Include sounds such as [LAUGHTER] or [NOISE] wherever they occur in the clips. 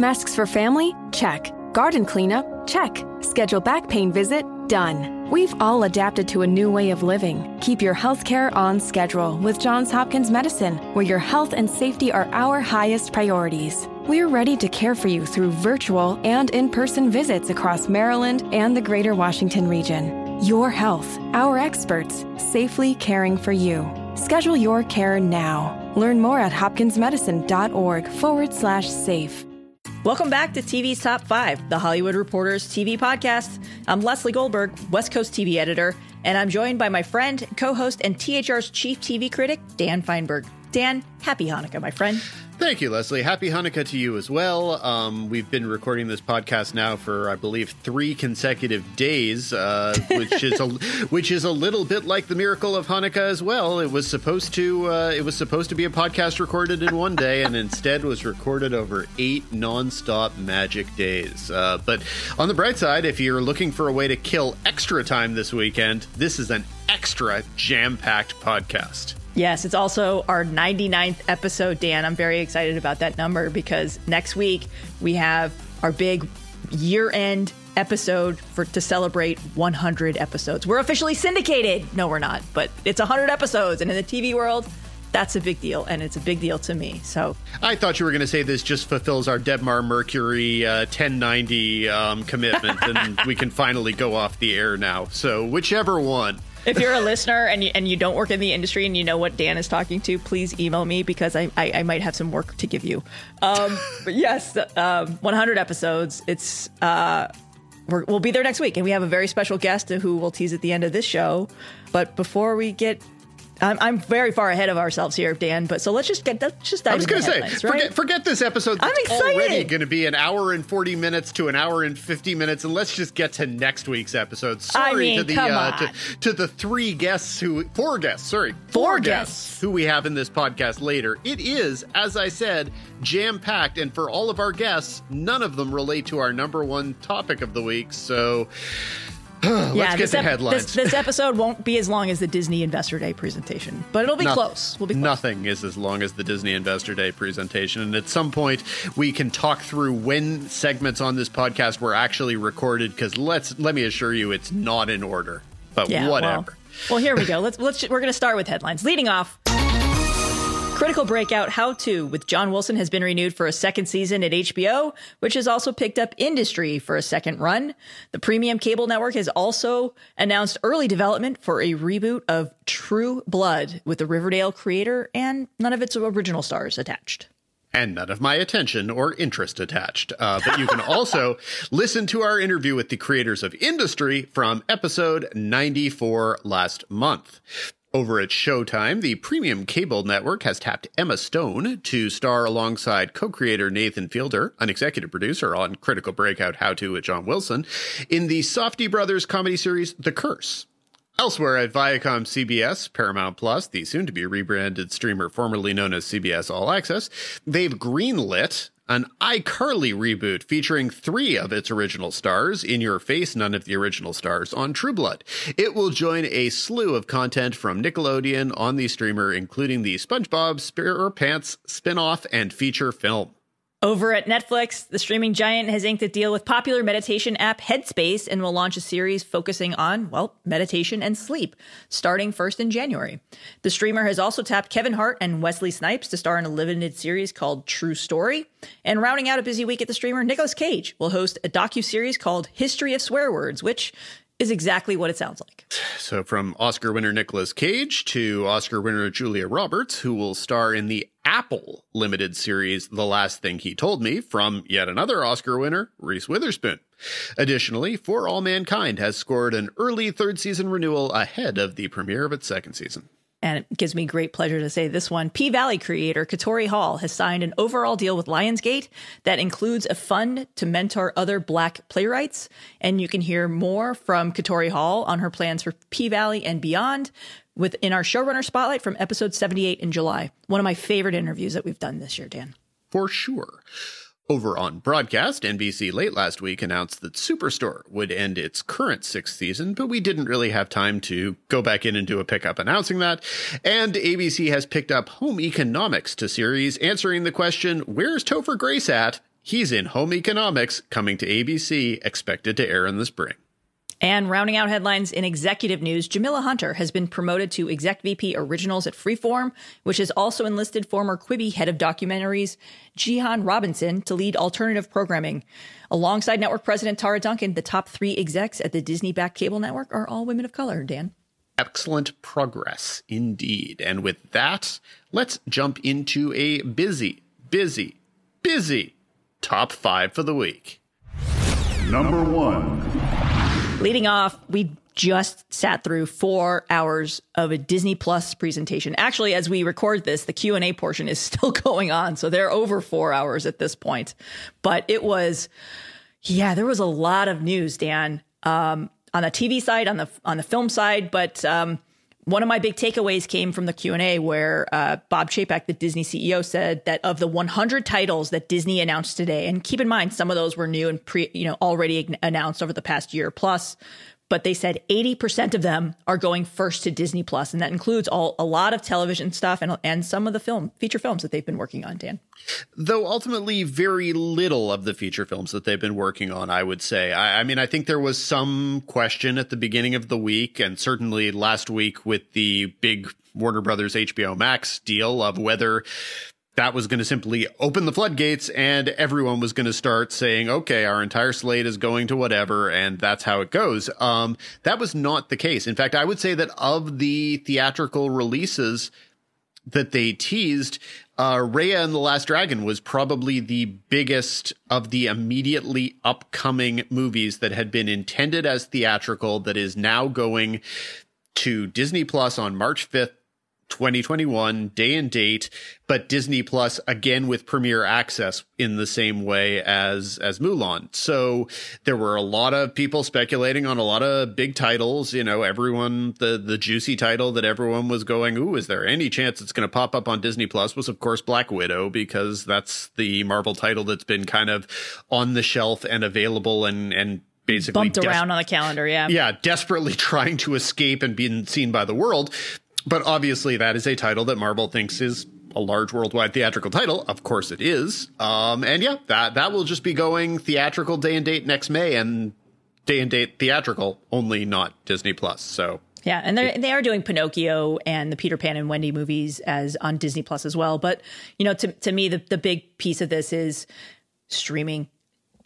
Masks for family? Check. Garden cleanup? Check. Schedule back pain visit? Done. We've all adapted to a new way of living. Keep your health care on schedule with Johns Hopkins Medicine, where your health and safety are our highest priorities. We're ready to care for you through virtual and in person visits across Maryland and the greater Washington region. Your health, our experts, safely caring for you. Schedule your care now. Learn more at hopkinsmedicine.org forward slash safe. Welcome back to TV's Top 5, the Hollywood Reporter's TV podcast. I'm Lesley Goldberg, West Coast TV editor, and I'm joined by my friend, co host, and THR's chief TV critic, Dan Fienberg. Dan, happy Hanukkah, my friend. Thank you, Lesley. Happy Hanukkah to you as well. Um, we've been recording this podcast now for, I believe, three consecutive days, uh, [LAUGHS] which is a which is a little bit like the miracle of Hanukkah as well. It was supposed to uh, it was supposed to be a podcast recorded in one day, and instead was recorded over eight nonstop magic days. Uh, but on the bright side, if you're looking for a way to kill extra time this weekend, this is an extra jam packed podcast. Yes, it's also our 99th episode, Dan. I'm very excited about that number because next week we have our big year end episode for to celebrate 100 episodes. We're officially syndicated. No, we're not, but it's 100 episodes and in the TV world, that's a big deal, and it's a big deal to me. So I thought you were going to say this just fulfills our Debmar Mercury uh, 1090 um, commitment, and we can finally go off the air now. So whichever one if you're a listener and you, and you don't work in the industry and you know what Dan is talking to, please email me because I, I, I might have some work to give you. Um, but yes, um, 100 episodes. It's uh, we will be there next week, and we have a very special guest who we'll tease at the end of this show. But before we get I'm, I'm very far ahead of ourselves here, Dan. But so let's just get let's just dive I was going to say, right? forget, forget this episode. I'm excited. already going to be an hour and forty minutes to an hour and fifty minutes, and let's just get to next week's episode. Sorry I mean, to the uh, to, to the three guests who four guests, sorry, Four guests. who we have in this podcast later. It is, as I said, jam packed, and for all of our guests, none of them relate to our number one topic of the week. So. [GASPS] Let's yeah, get this, to ep- headlines. this, this episode won't be as long as the Disney Investor Day presentation, but it'll be Noth- close. We'll be close. Nothing is as long as the Disney Investor Day presentation. And at some point, we can talk through when segments on this podcast were actually recorded. Because let's let me assure you, it's not in order. But Yeah, whatever. Well, well, here we go. Let's let's we're going to start with headlines. Leading off. Critical Breakout How To with John Wilson has been renewed for a second season at HBO, which has also picked up Industry for a second run. The premium cable network has also announced early development for a reboot of True Blood with the Riverdale creator and none of its original stars attached. and none of my attention or interest attached. Uh, but you can also [LAUGHS] listen to our interview with the creators of Industry from episode 94 last month. Over at Showtime, the premium cable network has tapped Emma Stone to star alongside co creator Nathan Fielder, an executive producer on Critical Breakout How To with John Wilson, in the Safdie Brothers comedy series The Curse. Elsewhere at Viacom CBS, Paramount Plus, the soon to be rebranded streamer formerly known as CBS All Access, they've greenlit an iCarly reboot featuring three of its original stars, In Your Face, none of the original stars, on True Blood. It will join a slew of content from Nickelodeon on the streamer, including the SpongeBob SquarePants spin-off and feature film. Over at Netflix, the streaming giant has inked a deal with popular meditation app Headspace and will launch a series focusing on, well, meditation and sleep, starting first in January. The streamer has also tapped Kevin Hart and Wesley Snipes to star in a limited series called True Story. And rounding out a busy week at the streamer, Nicolas Cage will host a docu-series called History of Swear Words, which is exactly what it sounds like. So, from Oscar winner Nicolas Cage to Oscar winner Julia Roberts, who will star in the Apple limited series The Last Thing He Told Me, from yet another Oscar winner, Reese Witherspoon. Additionally, For All Mankind has scored an early third season renewal ahead of the premiere of its second season. And it gives me great pleasure to say this one. P Valley creator Katori Hall has signed an overall deal with Lionsgate that includes a fund to mentor other black playwrights. And you can hear more from Katori Hall on her plans for P Valley and beyond within our showrunner spotlight from episode 78 in July. One of my favorite interviews that we've done this year, Dan. For sure. Over on broadcast, NBC late last week announced that Superstore would end its current sixth season, but we didn't really have time to go back in and do a pickup announcing that. And ABC has picked up Home Economics to series, answering the question, Where's Topher Grace at? He's in Home Economics, coming to ABC, expected to air in the spring. And rounding out headlines in executive news, Jamila Hunter has been promoted to Exec VP Originals at Freeform, which has also enlisted former Quibi head of documentaries Jihan Robinson to lead alternative programming. Alongside network president Tara Duncan, the top three execs at the Disney backed cable network are all women of color, Dan. Excellent progress indeed. And with that, let's jump into a busy, busy, busy top five for the week. Number one. Leading off, we just sat through four hours of a Disney Plus presentation. Actually, as we record this, the Q and A portion is [LAUGHS] still going on, so they're over four hours at this point. But it was, yeah, there was a lot of news, Dan, um, on the TV side, on the on the film side. But um, one of my big takeaways came from the Q and A, where uh, Bob Chapek, the Disney CEO, said that of the 100 titles that Disney announced today, and keep in mind some of those were new and pre, you know, already announced over the past year plus but they said 80% of them are going first to Disney Plus, and that includes all a lot of television stuff and and some of the film feature films that they've been working on. Dan, though ultimately very little of the feature films that they've been working on, I would say. I, I mean, I think there was some question at the beginning of the week, and certainly last week with the big Warner Brothers HBO Max deal of whether that was going to simply open the floodgates and everyone was going to start saying, okay, our entire slate is going to whatever. And that's how it goes. Um, that was not the case. In fact, I would say that of the theatrical releases that they teased, uh, Raya and the Last Dragon was probably the biggest of the immediately upcoming movies that had been intended as theatrical that is now going to Disney Plus on March 5th 2021 day and date but disney plus again with premiere access in the same way as as mulan. So there were a lot of people speculating on a lot of big titles you know everyone the the juicy title that everyone was going ooh is there any chance it's going to pop up on disney plus? was of course black widow because that's the marvel title that's been kind of on the shelf and available and and basically bumped around on the calendar yeah. Yeah desperately [LAUGHS] trying to escape and being seen by the world but obviously, that is a title that Marvel thinks is a large worldwide theatrical title. Of course, it is. Um, and yeah, that that will just be going theatrical day and date next May, and day and date theatrical only, not Disney Plus. So yeah, and they they are doing Pinocchio and the Peter Pan and Wendy movies as on Disney Plus as well. But you know, to to me, the the big piece of this is streaming.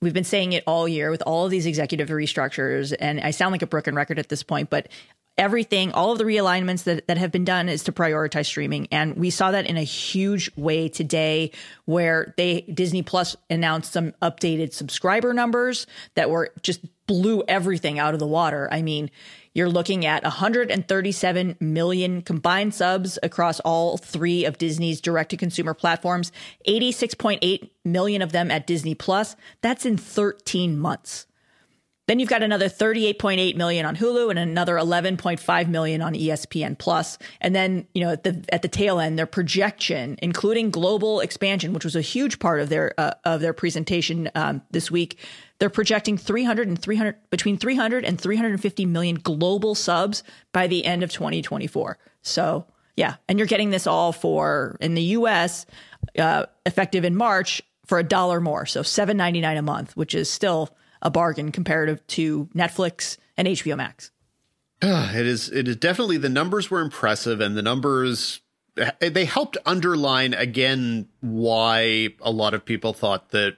We've been saying it all year with all of these executive restructures, and I sound like a broken record at this point, but everything, all of the realignments that, that have been done is to prioritize streaming. And we saw that in a huge way today where they Disney Plus announced some updated subscriber numbers that were just blew everything out of the water. I mean, you're looking at 137 million combined subs across all three of Disney's direct to consumer platforms, 86.8 million of them at Disney Plus. That's in 13 months. Then you've got another 38.8 million on Hulu and another 11.5 million on ESPN Plus. And then, you know, at the at the tail end, their projection, including global expansion, which was a huge part of their uh, of their presentation um, this week, they're projecting 300 and 300 between 300 and 350 million global subs by the end of 2024. So, yeah, and you're getting this all for in the US uh, effective in March for a dollar more, so 7.99 a month, which is still a bargain comparative to Netflix and HBO Max. [SIGHS] It is. It is definitely the numbers were impressive, and the numbers eh, they helped underline again why a lot of people thought that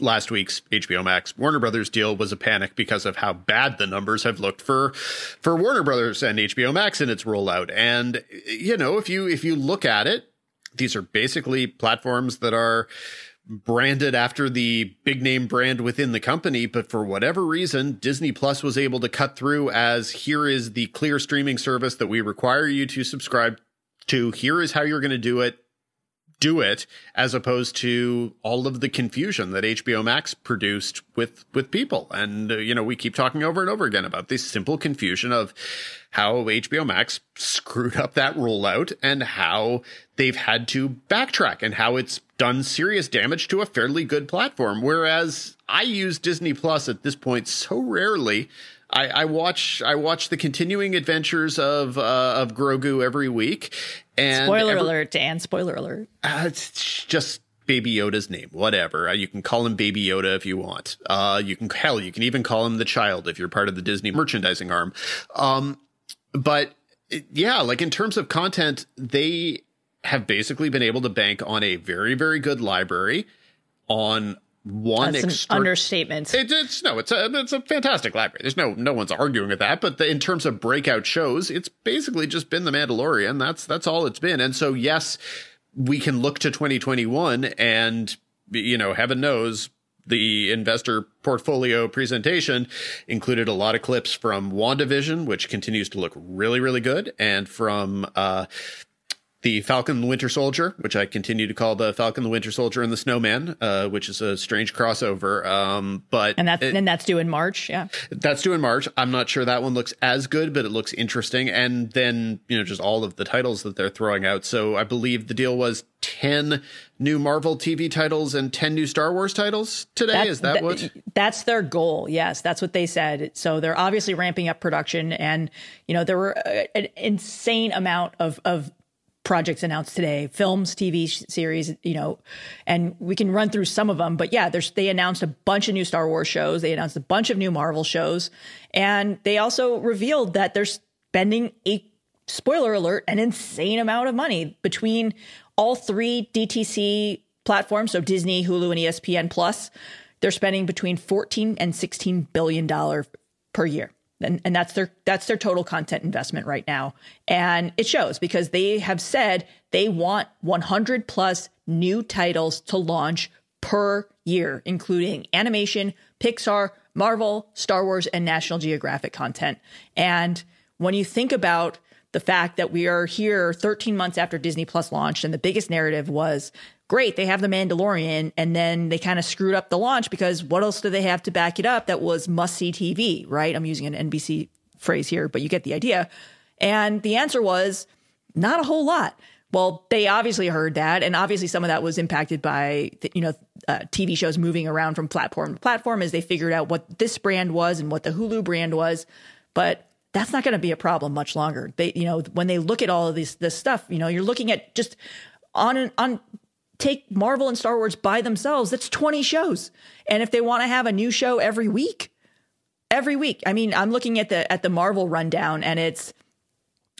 last week's HBO Max Warner Brothers deal was a panic because of how bad the numbers have looked for for Warner Brothers and HBO Max in its rollout. And you know, if you if you look at it, these are basically platforms that are branded after the big name brand within the company, but for whatever reason, Disney Plus was able to cut through as here is the clear streaming service that we require you to subscribe to. Here is how you're going to do it do it as opposed to all of the confusion that HBO Max produced with with people. And uh, you know, we keep talking over and over again about this simple confusion of how HBO Max screwed up that rollout and how they've had to backtrack and how it's done serious damage to a fairly good platform. Whereas I use Disney Plus at this point so rarely I, I, watch I watch the continuing adventures of uh, of Grogu every week. And spoiler every, alert, Dan! Spoiler alert. Uh, it's just Baby Yoda's name, whatever. Uh, you can call him Baby Yoda if you want. Uh, you can hell, you can even call him the child if you're part of the Disney merchandising arm. Um, but yeah, like in terms of content, they have basically been able to bank on a very, very good library on one That's extra- an understatement. It, it's no, it's a it's a fantastic library. There's no no one's arguing with that. But the, in terms of breakout shows, it's basically just been The Mandalorian. That's that's all it's been. And so yes, we can look to 2021, and you know, heaven knows the investor portfolio presentation included a lot of clips from WandaVision, which continues to look really really good, and from uh, the Falcon the Winter Soldier, which I continue to call the Falcon the Winter Soldier and the Snowman, uh, which is a strange crossover. Um, but and that's and that's due in March. Yeah, that's due in March. I'm not sure that one looks as good, but it looks interesting. And then you know just all of the titles that they're throwing out. So I believe the deal was ten new Marvel TV titles and ten new Star Wars titles today. That, is that, that what? That's their goal. Yes, that's what they said. So they're obviously ramping up production, and you know there were an insane amount of of projects announced today films tv series you know and we can run through some of them but yeah there's they announced a bunch of new star wars shows they announced a bunch of new marvel shows and they also revealed that they're spending a spoiler alert an insane amount of money between all three dtc platforms so disney hulu and espn plus. They're spending between 14 and 16 billion dollar per year and, and that's their that's their total content investment right now. And it shows because they have said they want 100 plus new titles to launch per year including animation pixar marvel star wars and national geographic content. And when you think about the fact that we are here 13 months after disney plus launched and the biggest narrative was great, they have the Mandalorian, and then they kind of screwed up the launch because what else do they have to back it up that was must see TV, right? I'm using an NBC phrase here, but you get the idea. And the answer was not a whole lot. Well, they obviously heard that, and obviously some of that was impacted by you know uh, TV shows moving around from platform to platform as they figured out what this brand was and what the Hulu brand was. But that's not going to be a problem much longer. They, you know, when they look at all of this this stuff, you know, you're looking at just on on take Marvel and Star Wars by themselves, that's 20 shows. And if they want to have a new show every week, every week. I mean, I'm looking at the at the Marvel rundown and it's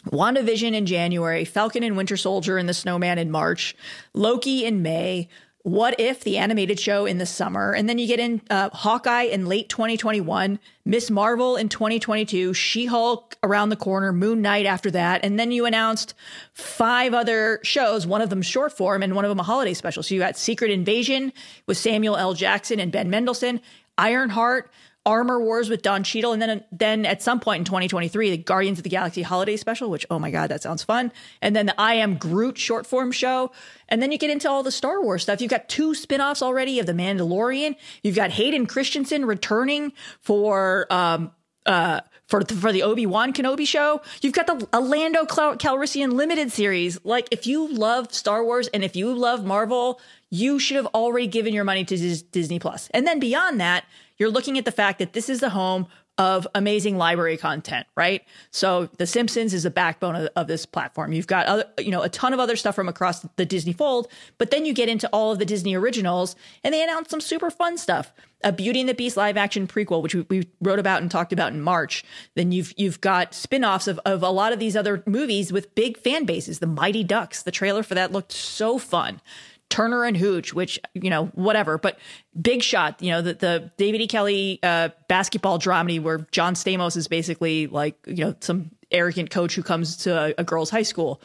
WandaVision in January, Falcon and Winter Soldier and the Snowman in March, Loki in May, what If, the animated show in the summer, and then you get in uh, Hawkeye in late 2021, Miss Marvel in 2022, She Hulk around the corner, Moon Knight after that, and then you announced five other shows, one of them short form and one of them a holiday special. So you got Secret Invasion with Samuel L. Jackson and Ben Mendelsohn, Ironheart, Armor Wars with Don Cheadle, and then then at some point in 2023, the Guardians of the Galaxy Holiday Special, which oh my god, that sounds fun, and then the I Am Groot short form show, and then you get into all the Star Wars stuff. You've got two spin-offs already of the Mandalorian. You've got Hayden Christensen returning for um uh for for the Obi Wan Kenobi show. You've got the Orlando Calrissian limited series. Like if you love Star Wars and if you love Marvel, you should have already given your money to Disney Plus. And then beyond that you're looking at the fact that this is the home of amazing library content, right? So The Simpsons is the backbone of, of, this platform. You've got other, you know, a ton of other stuff from across the Disney fold, but then you get into all of the Disney originals and they announced some super fun stuff. A Beauty and the Beast live action prequel, which we, we wrote about and talked about in March. Then you've you've got spin-offs of, of a lot of these other movies with big fan bases. The Mighty Ducks, the trailer for that looked so fun. Turner and Hooch, which you know whatever, but Big Shot, you know the the David E. Kelley uh, basketball dramedy where John Stamos is basically like you know some arrogant coach who comes to a, a girls' high school,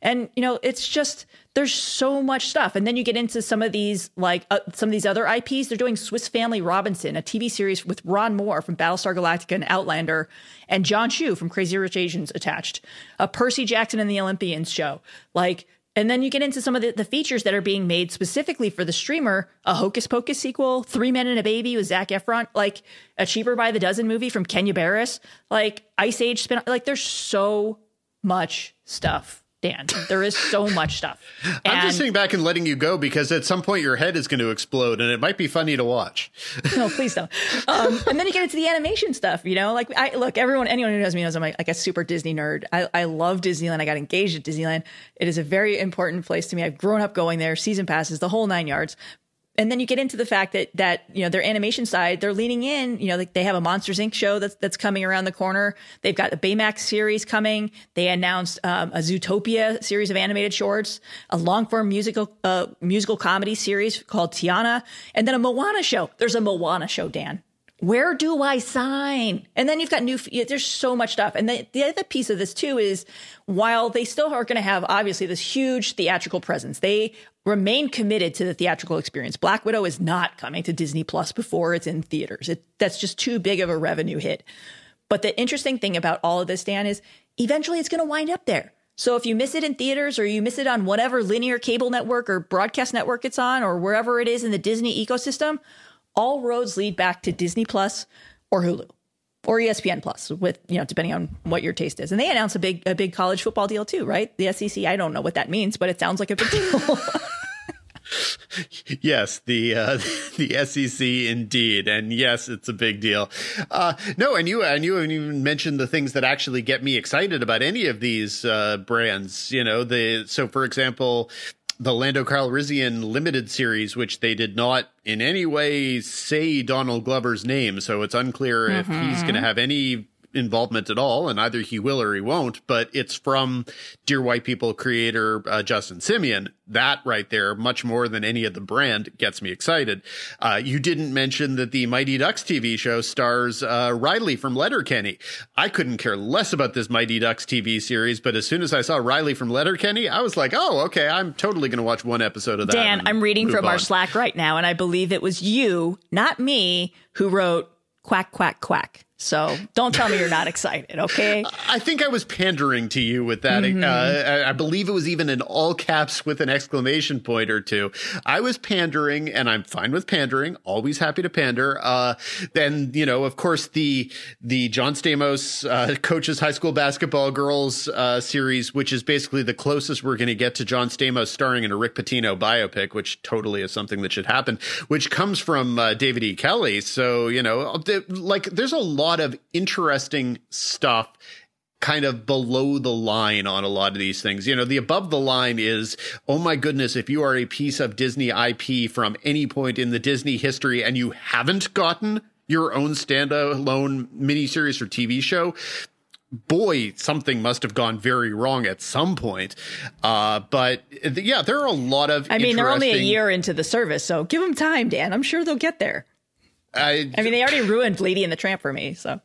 and you know it's just there's so much stuff, and then you get into some of these like uh, some of these other IPs. They're doing Swiss Family Robinson, a TV series with Ron Moore from Battlestar Galactica and Outlander, and Jon Chu from Crazy Rich Asians attached. A Percy Jackson and the Olympians show, like and then you get into some of the, the, features that are being made specifically for the streamer a Hocus Pocus sequel, Three Men and a Baby with Zac Efron, like a Cheaper by the Dozen movie from Kenya Barris, like Ice Age spin. Like there's so much stuff Dan. There is so much stuff. [LAUGHS] I'm just sitting back and letting you go because at some point your head is going to explode and it might be funny to watch. [LAUGHS] no, please don't. Um, and then you get into the animation stuff, you know, like I look, everyone, anyone who knows me knows I'm like, like a super Disney nerd. I, I love Disneyland. I got engaged at Disneyland. It is a very important place to me. I've grown up going there, season passes, the whole nine yards and then you get into the fact that that you know their animation side they're leaning in you know they, they have a monsters inc. show that's that's coming around the corner. They've got a baymax series coming. They announced um, a zootopia series of animated shorts a long form musical uh, musical comedy series called tiana and then a moana show. There's a moana show dan where do I sign? And then you've got new, there's so much stuff. And the, the other piece of this too is while they still are going to have obviously this huge theatrical presence, they remain committed to the theatrical experience. Black Widow is not coming to Disney Plus before it's in theaters. It, that's just too big of a revenue hit. But the interesting thing about all of this, Dan, is eventually it's going to wind up there. So if you miss it in theaters or you miss it on whatever linear cable network or broadcast network it's on or wherever it is in the Disney ecosystem, all roads lead back to Disney Plus or Hulu or ESPN Plus with, you know, depending on what your taste is. And they announced a big a big college football deal too, right? The SEC, I don't know what that means, but it sounds like a big deal. [LAUGHS] yes, the uh, [LAUGHS] the SEC indeed, and yes, it's a big deal. Uh, no, and you and you haven't even mentioned the things that actually get me excited about any of these uh, brands. You know, the so for example, the Lando Calrissian limited series, which they did not in any way say Donald Glover's name, so it's unclear mm-hmm. if he's going to have any involvement at all, and either he will or he won't. But it's from Dear White People creator uh, Justin Simien. That right there, much more than any of the brand, gets me excited. Uh, you didn't mention that the Mighty Ducks TV show stars uh, Riley from Letterkenny. I couldn't care less about this Mighty Ducks TV series, but as soon as I saw Riley from Letterkenny, I was like, oh, okay, I'm totally going to watch one episode of that. Dan, I'm reading from on. our Slack right now, and I believe it was you, not me, who wrote quack, quack, quack. So don't tell me you're not excited, okay? [LAUGHS] I think I was pandering to you with that. Mm-hmm. Uh, I believe it was even in all caps with an exclamation point or two. I was pandering, and I'm fine with pandering. Always happy to pander. Uh, then you know, of course, the the John Stamos uh, coaches high school basketball girls uh, series, which is basically the closest we're going to get to John Stamos starring in a Rick Pitino biopic, which totally is something that should happen. Which comes from uh, David E. Kelley. So you know, like there's a lot lot of interesting stuff kind of below the line on a lot of these things. You know, the above the line is, oh my goodness, if you are a piece of Disney IP from any point in the Disney history and you haven't gotten your own standalone miniseries or TV show, boy, something must have gone very wrong at some point. Uh, but yeah, there are a lot of. I mean, they're only a year into the service, so give them time, Dan. I'm sure they'll get there. I, I mean, they already ruined Lady and the Tramp for me, so.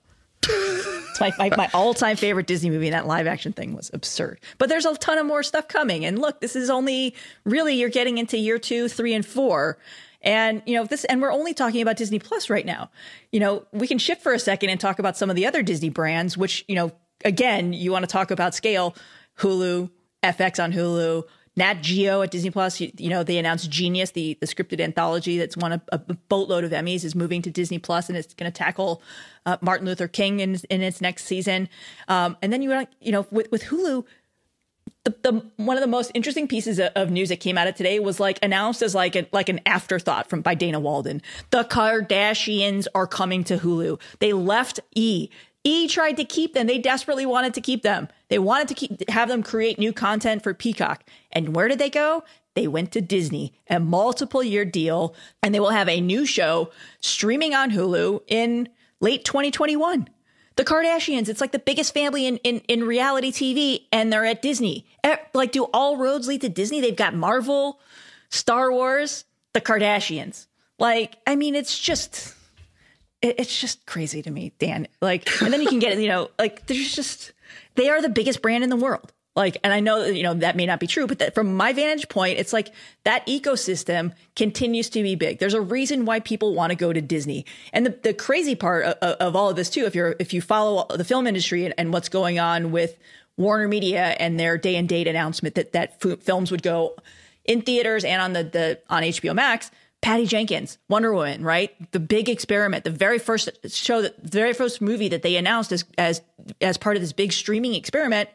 It's my, my, my all time favorite Disney movie. And that live action thing was absurd. But there's a ton of more stuff coming. And look, this is only really, you're getting into year two, three, and four. And, you know, this, and we're only talking about Disney Plus right now. You know, we can shift for a second and talk about some of the other Disney brands, which, you know, again, you want to talk about scale Hulu, FX on Hulu, Nat Geo at Disney Plus, you, you, know, they announced Genius, the, the scripted anthology that's won a, a boatload of Emmys, is moving to Disney Plus, and it's going to tackle uh, Martin Luther King in, in its next season. Um, and then you, you know, with, with Hulu, the, the, one of the most interesting pieces of, of news that came out of today was like announced as like a, like an afterthought from by Dana Walden. The Kardashians are coming to Hulu. They left E. E tried to keep them. They desperately wanted to keep them. They wanted to keep have them create new content for Peacock. And where did they go? They went to Disney, a multiple year deal, and they will have a new show streaming on Hulu in late 2021. The Kardashians, it's like the biggest family in, in, in reality TV, and they're at Disney. Like, do all roads lead to Disney? They've got Marvel, Star Wars, the Kardashians. Like, I mean, it's just it's just crazy to me, Dan. Like, and then you can get, you know, like there's just they are the biggest brand in the world. Like, and I know you know that may not be true, but that from my vantage point, it's like that ecosystem continues to be big. There's a reason why people want to go to Disney. And the, the crazy part of, of, all of this too, if you're if you follow the film industry and, and what's going on with Warner Media and their day and date announcement that that f- films would go in theaters and on the the on HBO Max Patty Jenkins, Wonder Woman, right? The big experiment, the very first show that the very first movie that they announced as as as part of this big streaming experiment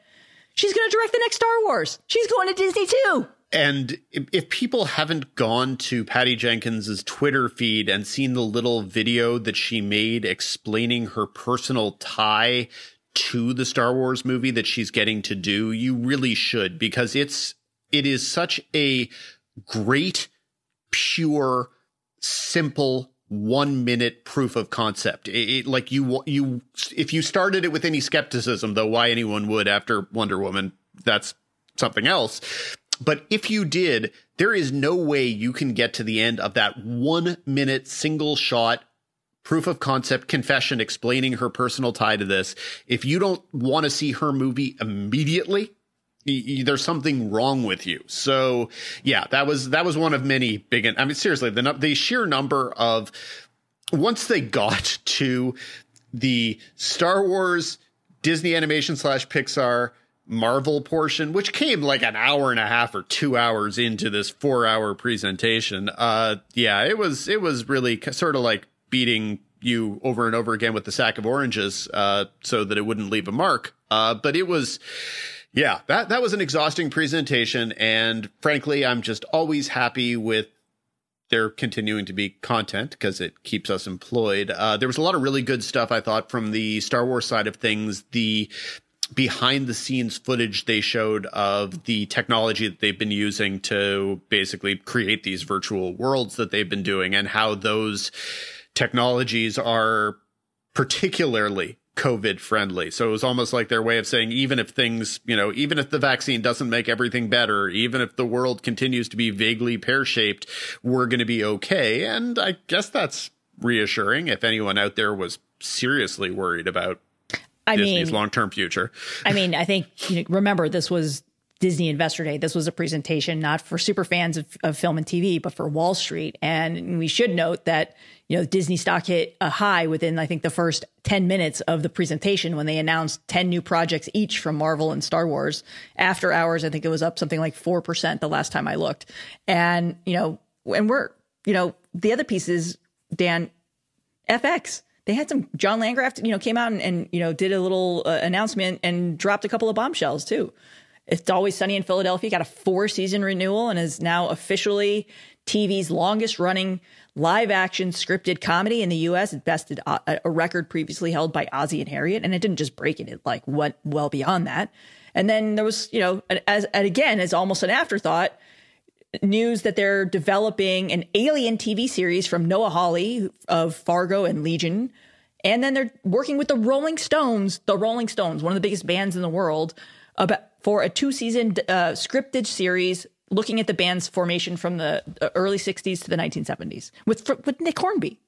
She's going to direct the next Star Wars. She's going to Disney too. And if people haven't gone to Patty Jenkins's Twitter feed and seen the little video that she made explaining her personal tie to the Star Wars movie that she's getting to do, you really should because it's it is such a great, pure, simple one minute proof of concept. It, it, like you you if you started it with any skepticism, though, why anyone would after Wonder Woman, that's something else but if you did, there is no way you can get to the end of that one minute single shot proof of concept confession explaining her personal tie to this. If you don't want to see her movie immediately, there's something wrong with you. So yeah, that was that was one of many big. I mean, seriously, the the sheer number of once they got [LAUGHS] to the Star Wars Disney animation slash Pixar Marvel portion, which came like an hour and a half or two hours into this four hour presentation. Uh, yeah, it was, it was really sort of like beating you over and over again with the sack of oranges, uh, so that it wouldn't leave a mark. Uh, but it was, yeah, that, that was an exhausting presentation. And frankly, I'm just always happy with there continuing to be content because it keeps us employed. Uh, there was a lot of really good stuff, I thought, from the Star Wars side of things. The behind the scenes footage they showed of the technology that they've been using to basically create these virtual worlds that they've been doing and how those technologies are particularly COVID friendly. So it was almost like their way of saying, even if things, you know, even if the vaccine doesn't make everything better, even if the world continues to be vaguely pear shaped, we're going to be okay. And I guess that's reassuring if anyone out there was seriously worried about I Disney's mean, long-term future. I mean, I think you know, remember this was Disney Investor Day. This was a presentation not for super fans of, of, film and TV, but for Wall Street. And we should note that you know Disney stock hit a high within I think the first ten minutes of the presentation when they announced ten new projects each from Marvel and Star Wars. After hours, I think it was up something like four percent the last time I looked. And you know, and we're you know the other pieces, Dan, FX they had some John Landgraf, you know, came out and, and you know did a little uh, announcement and dropped a couple of bombshells too. It's always sunny in Philadelphia. Got a four season renewal and is now officially TV's longest running live action scripted comedy in the U.S. It bested a, a record previously held by Ozzy and Harriet, and it didn't just break it; it like went well beyond that. And then there was, you know, as and again as almost an afterthought, news that they're developing an alien TV series from Noah Hawley of Fargo and Legion. And then they're working with the Rolling Stones, the Rolling Stones, one of the biggest bands in the world, about for a two season uh, scripted series looking at the band's formation from the early 60s to the 1970s with with Nick Hornby.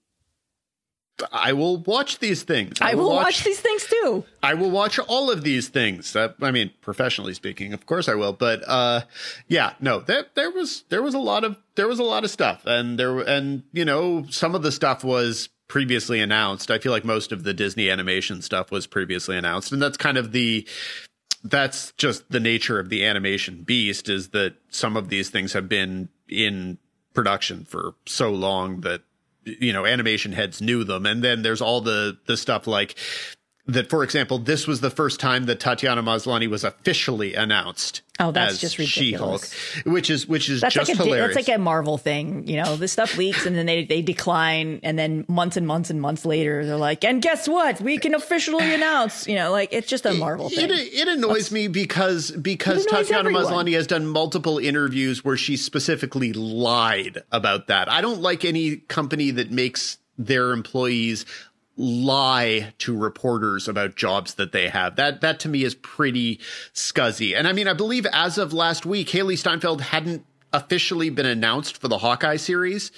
I will watch these things. I, I will, watch, watch, these things too. I will watch all of these things. Uh, I mean, professionally speaking, of course I will. But uh, yeah, no, there there was there was a lot of there was a lot of stuff, and there and you know some of the stuff was previously announced. I feel like most of the Disney animation stuff was previously announced, and that's kind of the that's just the nature of the animation beast is that some of these things have been in production for so long that you know animation heads knew them. And then there's all the the stuff like that for example this was the first time that Tatiana Maslany was officially announced Oh, that's just ridiculous. She-Hulk, which is which is that's just like a, hilarious. That's like a Marvel thing, you know. This stuff leaks and then they they decline, and then months and months and months later, they're like, "And guess what? We can officially announce." You know, like it's just a Marvel thing. It, it annoys me because because Tatiana everyone. Maslany has done multiple interviews where she specifically lied about that. I don't like any company that makes their employees lie to reporters about jobs that they have. That that to me is pretty scuzzy. And I mean, I believe as of last week, Hailee Steinfeld hadn't officially been announced for the Hawkeye series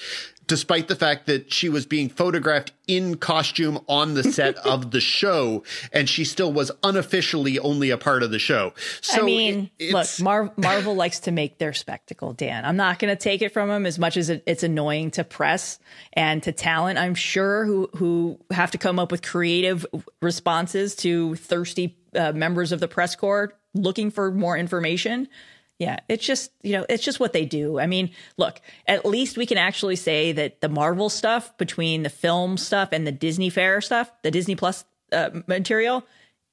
despite the fact that she was being photographed in costume on the set [LAUGHS] of the show and she still was unofficially only a part of the show. So I mean, it, look, Mar- Marvel likes to make their spectacle, Dan. I'm not going to take it from them as much as it, it's annoying to press and to talent, I'm sure, who who have to come up with creative responses to thirsty uh, members of the press corps looking for more information. Yeah, it's just, you know, it's just what they do. I mean, look, at least we can actually say that the Marvel stuff between the film stuff and the Disney Fair stuff, the Disney Plus uh, material,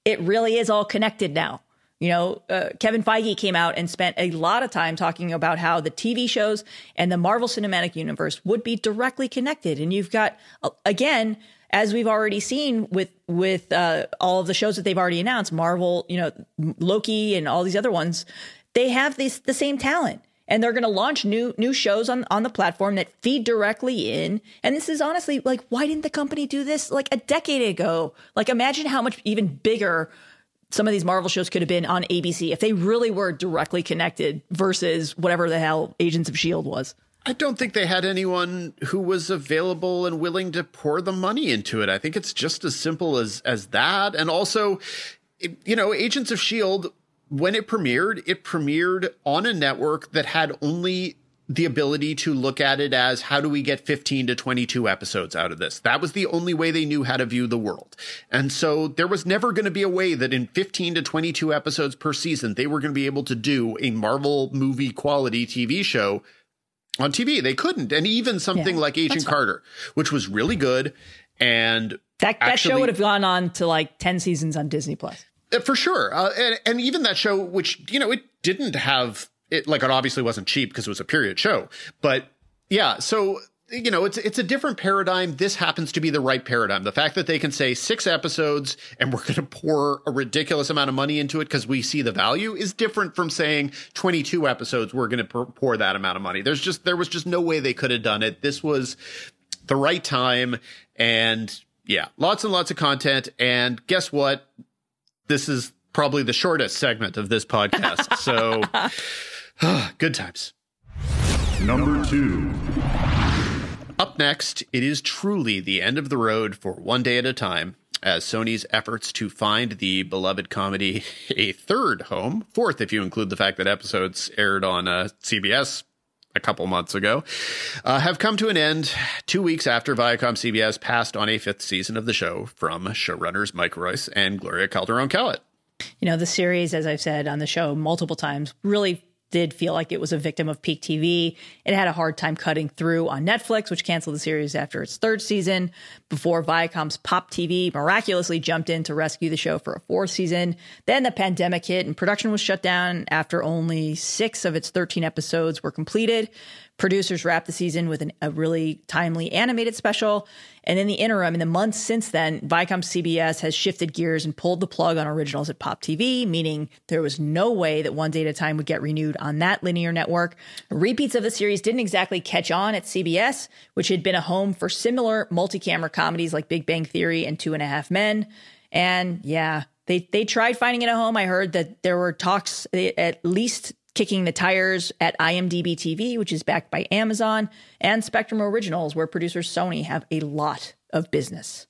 it really is all connected now. You know, uh, Kevin Feige came out and spent a lot of time talking about how the TV shows and the Marvel Cinematic Universe would be directly connected. And you've got, uh, again, as we've already seen with with uh, all of the shows that they've already announced, Marvel, you know, Loki and all these other ones, they have these the same talent and they're going to launch new new shows on on the platform that feed directly in and this is honestly like why didn't the company do this like a decade ago like imagine how much even bigger some of these marvel shows could have been on abc if they really were directly connected versus whatever the hell agents of shield was I don't think they had anyone who was available and willing to pour the money into it. I think it's just as simple as as that. And also, you know, Agents of Shield when it premiered, it premiered on a network that had only the ability to look at it as how do we get 15 to 22 episodes out of this? That was the only way they knew how to view the world. And so there was never going to be a way that in 15 to 22 episodes per season, they were going to be able to do a Marvel movie quality TV show on TV. They couldn't. And even something yeah, like Agent Carter, which was really good. And that, that actually, show would have gone on to like 10 seasons on Disney Plus. Uh, for sure. Uh, and, and even that show, which, you know, it didn't have it, like it obviously wasn't cheap because it was a period show, but yeah. So, you know, it's, it's a different paradigm. This happens to be the right paradigm. The fact that they can say six episodes and we're going to pour a ridiculous amount of money into it because we see the value is different from saying 22 episodes. We're going to pour that amount of money. There's just, there was just no way they could have done it. This was the right time. And yeah, lots and lots of content. And guess what? This is probably the shortest segment of this podcast. [LAUGHS] So, good times. Number two. Up next, it is truly the end of the road for One Day at a Time as Sony's efforts to find the beloved comedy [LAUGHS] a third home, fourth if you include the fact that episodes aired on uh, CBS a couple months ago, uh, have come to an end two weeks after Viacom CBS passed on a fifth season of the show from showrunners Mike Royce and Gloria Calderon Kellett. You know, the series, as I've said on the show multiple times, really did feel like it was a victim of peak TV. It had a hard time cutting through on Netflix, which canceled the series after its third season, before Viacom's Pop TV miraculously jumped in to rescue the show for a fourth season. Then the pandemic hit and production was shut down after only six of its 13 episodes were completed. Producers wrapped the season with an, a really timely animated special. And in the interim, in the months since then, Viacom CBS has shifted gears and pulled the plug on originals at Pop TV, meaning there was no way that One Day at a Time would get renewed on that linear network. Repeats of the series didn't exactly catch on at CBS, which had been a home for similar multi camera comedies like Big Bang Theory and Two and a Half Men. And yeah, they they tried finding it a home. I heard that there were talks at least kicking the tires at IMDb TV, which is backed by Amazon, and Spectrum Originals, where producers Sony have a lot of business.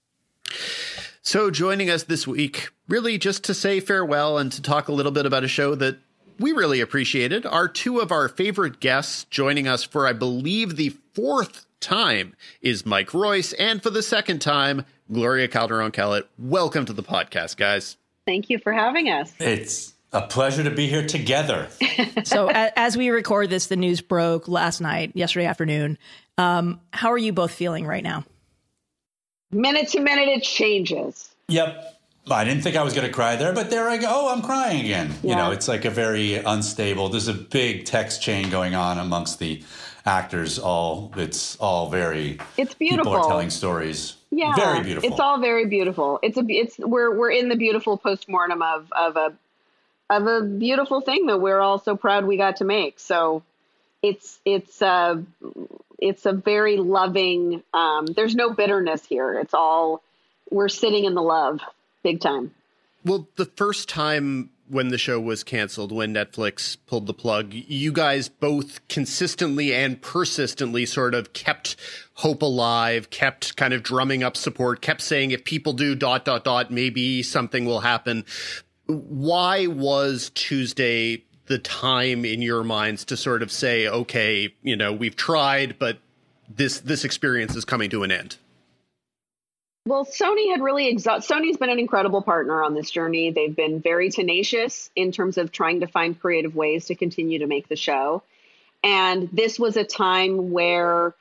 So, joining us this week, really just to say farewell and to talk a little bit about a show that we really appreciated, are two of our favorite guests joining us for, I believe, the fourth time is Mike Royce, and for the second time, Gloria Calderon Kellett. Welcome to the podcast, guys. Thank you for having us. It's a pleasure to be here together. [LAUGHS] so, as we record this, the news broke last night, yesterday afternoon. Um, how are you both feeling right now? Minute to minute, it changes. Yep. I didn't think I was going to cry there, but there I go. Oh, I'm crying again. Yeah. You know, it's like a very unstable. There's a big text chain going on amongst the actors. All it's all very. It's beautiful. People are telling stories. Yeah, very beautiful. It's all very beautiful. It's a. It's we're we're in the beautiful postmortem of of a of a beautiful thing that we're all so proud we got to make. So it's it's a it's a very loving. Um, there's no bitterness here. It's all we're sitting in the love, big time. Well, the first time when the show was canceled, when Netflix pulled the plug, you guys both consistently and persistently sort of kept hope alive, kept kind of drumming up support, kept saying if people do dot dot dot, maybe something will happen why was Tuesday the time in your minds to sort of say, okay, you know, we've tried, but this this experience is coming to an end? Well, Sony had really exa- Sony's been an incredible partner on this journey. They've been very tenacious in terms of trying to find creative ways to continue to make the show. And this was a time where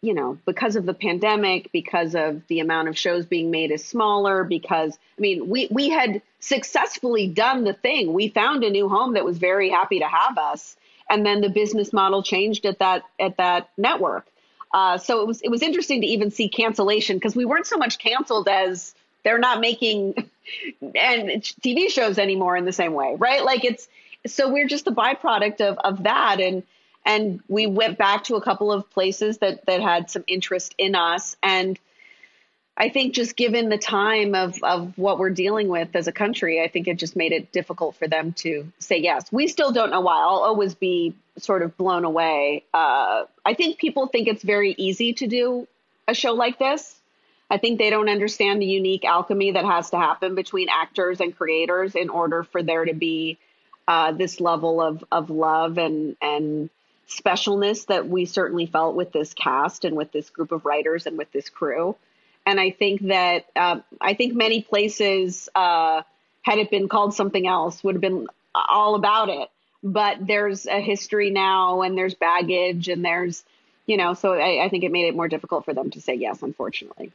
you know, because of the pandemic, because of the amount of shows being made is smaller, because I mean, we we had successfully done the thing. We found a new home that was very happy to have us, and then the business model changed at that at that network. Uh, so it was it was interesting to even see cancellation because we weren't so much canceled as they're not making [LAUGHS] and TV shows anymore in the same way, right? Like it's so we're just the byproduct of of that and and we went back to a couple of places that that had some interest in us and I think just given the time of of what we're dealing with as a country, I think it just made it difficult for them to say yes. We still don't know why. I'll always be sort of blown away. Uh, I think people think it's very easy to do a show like this. I think they don't understand the unique alchemy that has to happen between actors and creators in order for there to be uh, this level of of love and and specialness that we certainly felt with this cast and with this group of writers and with this crew. And I think that uh, I think many places, uh, had it been called something else, would have been all about it. But there's a history now, and there's baggage, and there's, you know, so I, I think it made it more difficult for them to say yes, unfortunately.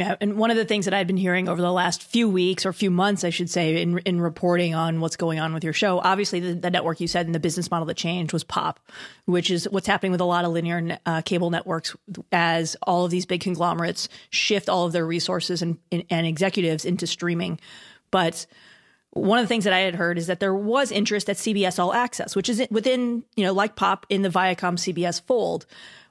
Yeah, and one of the things that I've been hearing over the last few weeks or few months, I should say, in in reporting on what's going on with your show, obviously the, the network you said and the business model that changed was pop, which is what's happening with a lot of linear uh, cable networks as all of these big conglomerates shift all of their resources and, and executives into streaming. But one of the things that I had heard is that there was interest at CBS All Access, which is within you know like pop in the Viacom CBS fold.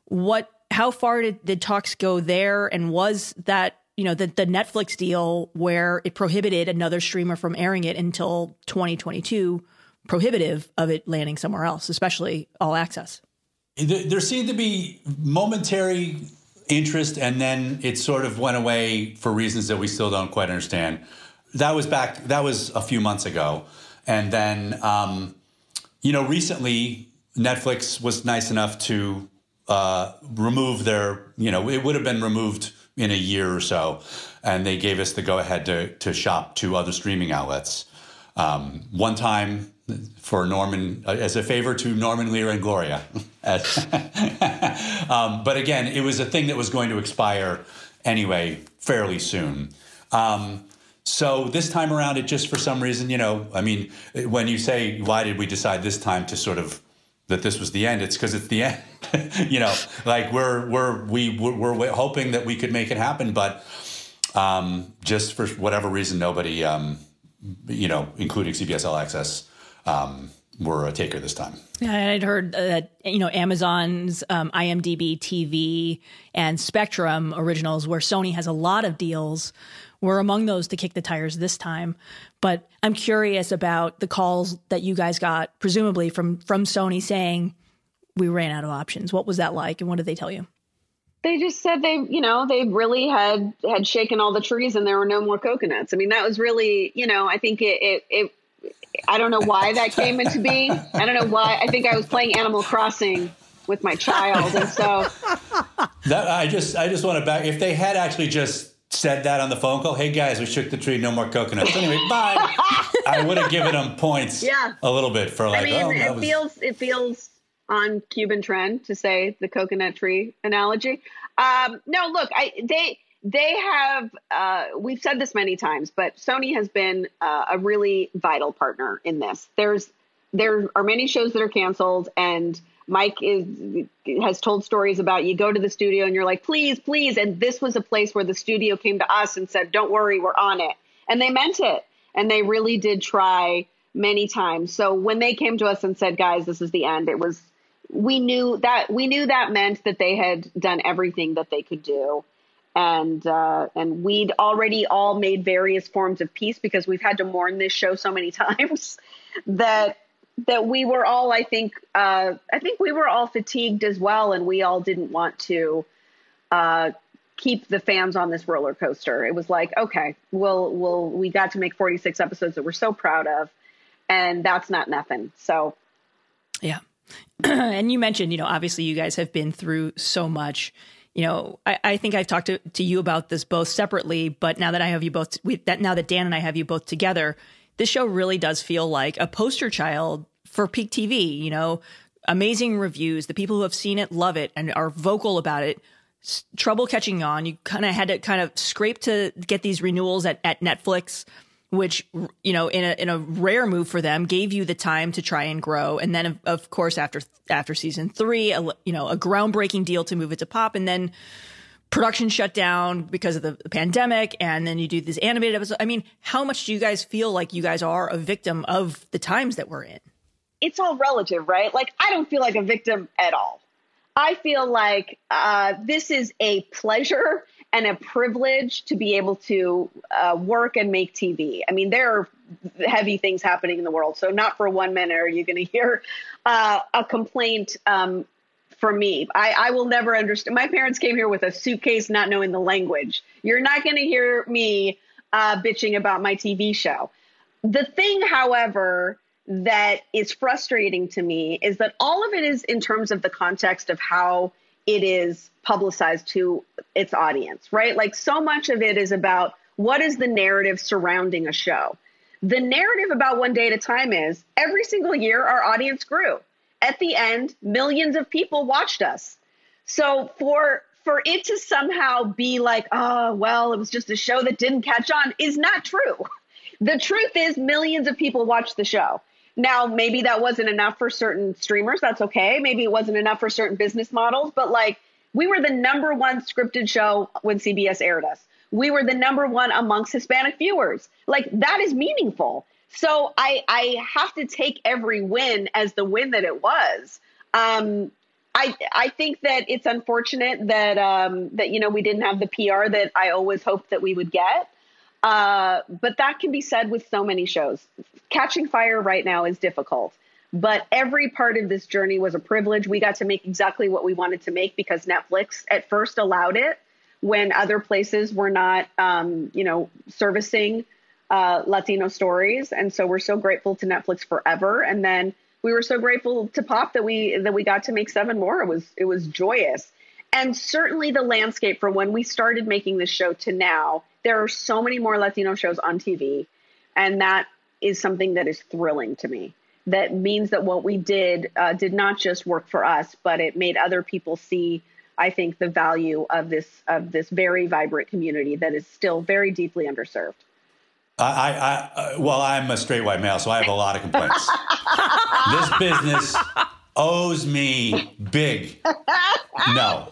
What how far did, did talks go there and was that you know the the Netflix deal where it prohibited another streamer from airing it until 2022 prohibitive of it landing somewhere else, especially all access. There seemed to be momentary interest, and then it sort of went away for reasons that we still don't quite understand. That was back. That was a few months ago, and then um, you know recently Netflix was nice enough to uh, remove their. You know, it would have been removed in a year or so, and they gave us the go ahead to to shop to other streaming outlets. Um, one time for Norman uh, as a favor to Norman Lear and Gloria. [LAUGHS] [LAUGHS] um, but again, it was a thing that was going to expire anyway fairly soon. Um, so this time around, it just for some reason, you know, I mean, when you say why did we decide this time to sort of that this was the end, it's because it's the end. [LAUGHS] you know, like we're we're we we're, we're, hoping that we could make it happen, but um, just for whatever reason, nobody, um, you know, including CBS All Access, um, were a taker this time. Yeah, I'd heard that you know Amazon's um, IMDb TV and Spectrum originals, where Sony has a lot of deals, were among those to kick the tires this time. But I'm curious about the calls that you guys got, presumably from from Sony saying we ran out of options. What was that like, and what did they tell you? They just said they, you know, they really had had shaken all the trees and there were no more coconuts. I mean, that was really, you know, I think it it, it I don't know why that came into being. I don't know why. I think I was playing Animal Crossing with my child, and so that I just I just want to back. If they had actually just said that on the phone call, hey guys, we shook the tree, no more coconuts. Anyway, bye. I would have given them points. Yeah. a little bit for like. I mean, oh, it was... feels it feels on Cuban trend to say the coconut tree analogy. Um, no, look, I they they have uh, we've said this many times but sony has been uh, a really vital partner in this there's there are many shows that are canceled and mike is has told stories about you go to the studio and you're like please please. And this was a place where the studio came to us and said don't worry we're on it. And they meant it. And they really did try many times. So when they came to us and said guys this is the end it was we knew that we knew that meant that they had done everything that they could do. And uh, and we'd already all made various forms of peace because we've had to mourn this show so many [LAUGHS] times that that we were all I think uh, I think we were all fatigued as well, and we all didn't want to uh, keep the fans on this roller coaster. It was like, okay, we'll we'll we got to make 46 episodes that we're so proud of, and that's not nothing. So, yeah. [CLEARS THROAT] and you mentioned, you know, obviously you guys have been through so much you know, I, I think I've talked to, to you about this both separately, but now that I have you both, we, that now that Dan and I have you both together, this show really does feel like a poster child for peak TV. You know, amazing reviews. The people who have seen it love it and are vocal about it. S- trouble catching on. You kind of had to kind of scrape to get these renewals at, at Netflix, which you know in a in a rare move for them gave you the time to try and grow. And then of, of course after after season three, a, you know a groundbreaking deal to move it to pop, and then production shut down because of the, pandemic and then you do this animated episode i mean how much do you guys feel like you guys are a victim of the times that we're in it's all relative, right? Like, I don't feel like a victim at all. I feel like uh, this is a pleasure and a privilege to be able to uh, work and make TV. I mean, there are heavy things happening in the world. So, not for one minute are you going to hear uh, a complaint um, from me. I, I will never understand. My parents came here with a suitcase, not knowing the language. You're not going to hear me uh, bitching about my TV show. The thing, however, that is frustrating to me is that all of it is in terms of the context of how it is publicized to its audience, right? Like so much of it is about what is the narrative surrounding a show. The narrative about One Day at a Time is every single year our audience grew. At the end, millions of people watched us. So for for it to somehow be like, oh, well, it was just a show that didn't catch on is not true. [LAUGHS] The truth is, millions of people watched the show. Now, maybe that wasn't enough for certain streamers. That's okay. Maybe it wasn't enough for certain business models, but like we were the number one scripted show when CBS aired us. We were the number one amongst Hispanic viewers. Like that is meaningful. So I I have to take every win as the win that it was. Um, I I think that it's unfortunate that um, that you know we didn't have the PR that I always hoped that we would get. Uh, but that can be said with so many shows. Catching Fire right now is difficult, but every part of this journey was a privilege. We got to make exactly what we wanted to make because Netflix at first allowed it when other places were not, um, you know, servicing uh, Latino stories. And so we're so grateful to Netflix forever. And then we were so grateful to Pop that we that we got to make seven more. It was it was joyous. And certainly the landscape from when we started making this show to now there are so many more Latino shows on TV, and that is something that is thrilling to me. That means that what we did uh, did not just work for us, but it made other people see. I think the value of this of this very vibrant community that is still very deeply underserved. I, I, I well, I'm a straight white male, so I have a lot of complaints. this business owes me big. No,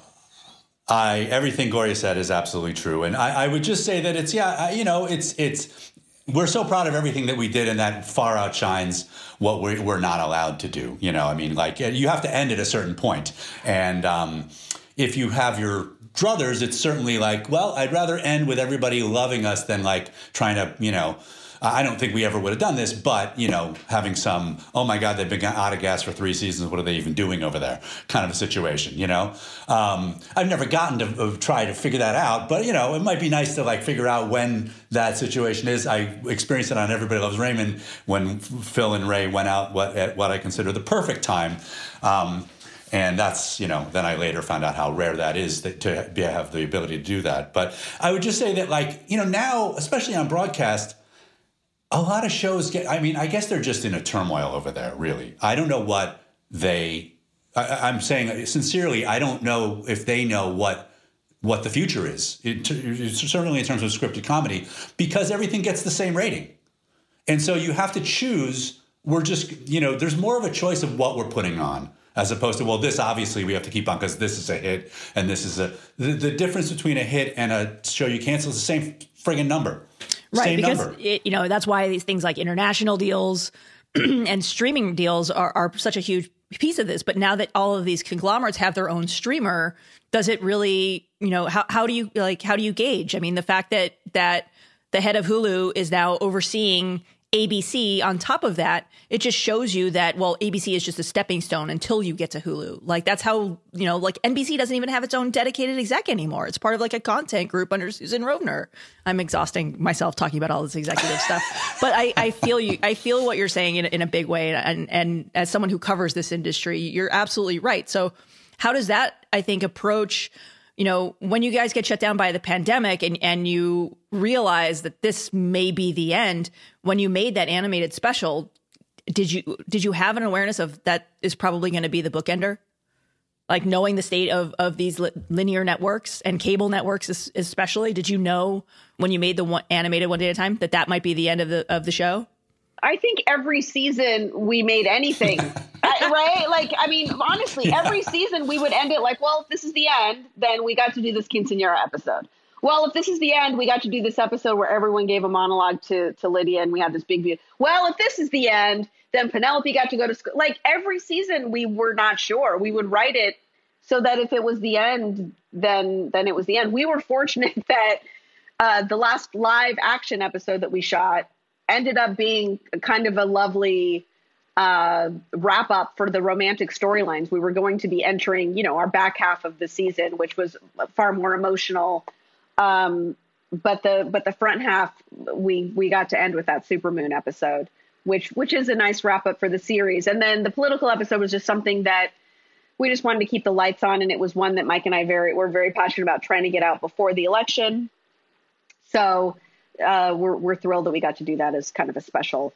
I everything Gloria said is absolutely true, and I, I would just say that it's yeah, you know, it's it's we're so proud of everything that we did, and that far outshines what we're, we're not allowed to do. You know, I mean, like you have to end at a certain point, and um, if you have your druthers, it's certainly like, well, I'd rather end with everybody loving us than like trying to, you know I don't think we ever would have done this, but you know, having some, oh my God, they've been out of gas for three seasons. What are they even doing over there? Kind of a situation, you know. Um, I've never gotten to uh, try to figure that out, but you know, it might be nice to like figure out when that situation is. I experienced it on Everybody Loves Raymond when Phil and Ray went out what, at what I consider the perfect time. Um, and that's you know then i later found out how rare that is that, to be, have the ability to do that but i would just say that like you know now especially on broadcast a lot of shows get i mean i guess they're just in a turmoil over there really. I don't know what they I, am saying sincerely i don't know if they know what what the future is. It, certainly in terms of scripted comedy because everything gets the same rating. And so you have to choose we're just you know there's more of a choice of what we're putting on as opposed to well this obviously we have to keep on because this is a hit and this is a the, the difference between a hit and a show you cancel is the same friggin' number right Same because it, you know that's why these things like international deals [CLEARS THROAT] and streaming deals are, are such a huge piece of this. But now that all of these conglomerates have their own streamer does it really you know how, how do you like how do you gauge? I mean the fact that that the head of hulu is now overseeing ABC on top of that, it just shows you that, well, ABC is just a stepping stone until you get to Hulu. Like that's how, you know, like NBC doesn't even have its own dedicated exec anymore. It's part of like a content group under Susan Rovner. I'm exhausting myself talking about all this executive stuff, but I, I feel you, I feel what you're saying in, in a big way. And, and as someone who covers this industry, you're absolutely right. So how does that, I think, approach you know, when you guys get shut down by the pandemic and, and you realize that this may be the end, when you made that animated special, did you did you have an awareness of that is probably going to be the bookender? Like knowing the state of of these li- linear networks and cable networks, es- especially, did you know when you made the one, animated one day at a time that that might be the end of the of the show? I think every season we made anything, [LAUGHS] [LAUGHS] Right? Like, I mean, honestly, every season we would end it like, well, if this is the end, then we got to do this quinceanera episode. Well, if this is the end, we got to do this episode where everyone gave a monologue to to Lydia, and we had this big view. Well, if this is the end, then Penelope got to go to school. Like every season, we were not sure. We would write it so that if it was the end, then then it was the end. We were fortunate [LAUGHS] that uh, the last live action episode that we shot ended up being kind of a lovely uh, wrap up for the romantic storylines. We were going to be entering, you know, our back half of the season, which was far more emotional. Um, but the but the front half, we we got to end with that supermoon episode, which which is a nice wrap up for the series. And then the political episode was just something that we just wanted to keep the lights on, and it was one that Mike and I very were very passionate about trying to get out before the election. So uh, we're we're thrilled that we got to do that as kind of a special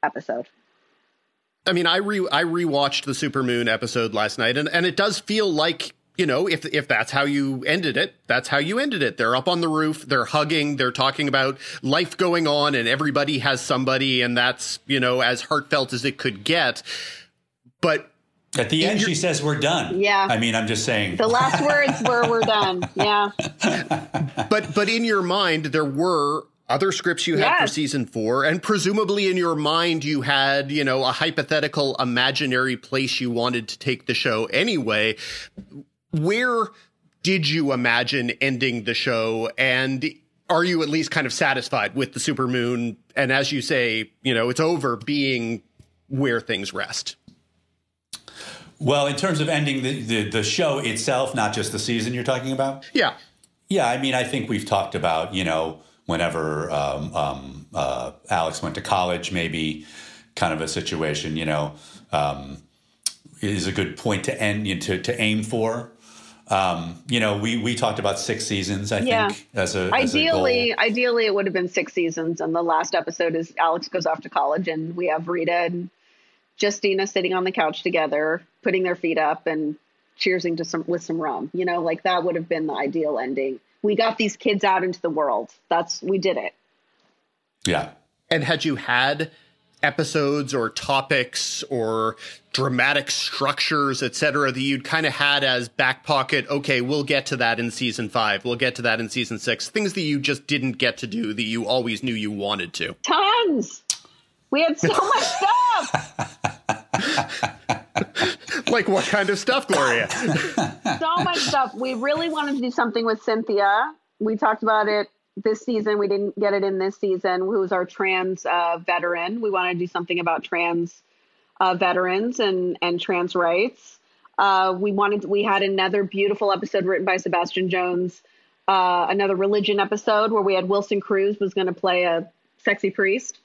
episode. I mean, I re I rewatched the Supermoon episode last night, and and it does feel like you know if if that's how you ended it, that's how you ended it. They're up on the roof, they're hugging, they're talking about life going on, and everybody has somebody, and that's you know as heartfelt as it could get. But At the end, she says, We're done. Yeah. I mean, I'm just saying. The last words were "We're done." [LAUGHS] Yeah, but but in your mind there were other scripts you had for season four and presumably in your mind you had you know a hypothetical imaginary place you wanted to take the show anyway. Where did you imagine ending the show and are you at least kind of satisfied with the supermoon? And as you say you know it's over being where things rest. Well, in terms of ending the, the, the show itself, not just the season you're talking about. yeah. Yeah, I mean, I think we've talked about, you know, whenever um, um, uh, Alex went to college, maybe kind of a situation, you know, um, is a good point to end, you know, to, to aim for. Um, you know, we, we talked about six seasons, I Yeah. think, as a as a ideally, ideally it would have been six seasons, and the last episode is Alex goes off to college, and we have Rita and Justina sitting on the couch together, putting their feet up and cheersing to some with some rum. You know, like that would have been the ideal ending. We got these kids out into the world. That's we did it. Yeah. And had you had episodes or topics or dramatic structures, et cetera, that you'd kind of had as back pocket, okay, we'll get to that in season five, we'll get to that in season six, things that you just didn't get to do that you always knew you wanted to? Tons. We had so much [LAUGHS] stuff. [LAUGHS] [LAUGHS] Like what kind of stuff, Gloria? [LAUGHS] so much stuff. We really wanted to do something with Cynthia. We talked about it this season. We didn't get it in this season. Who's our trans uh, veteran? We wanted to do something about trans uh, veterans and and trans rights. Uh, we wanted. We had another beautiful episode written by Sebastian Jones. Uh, another religion episode where we had Wilson Cruz was going to play a sexy priest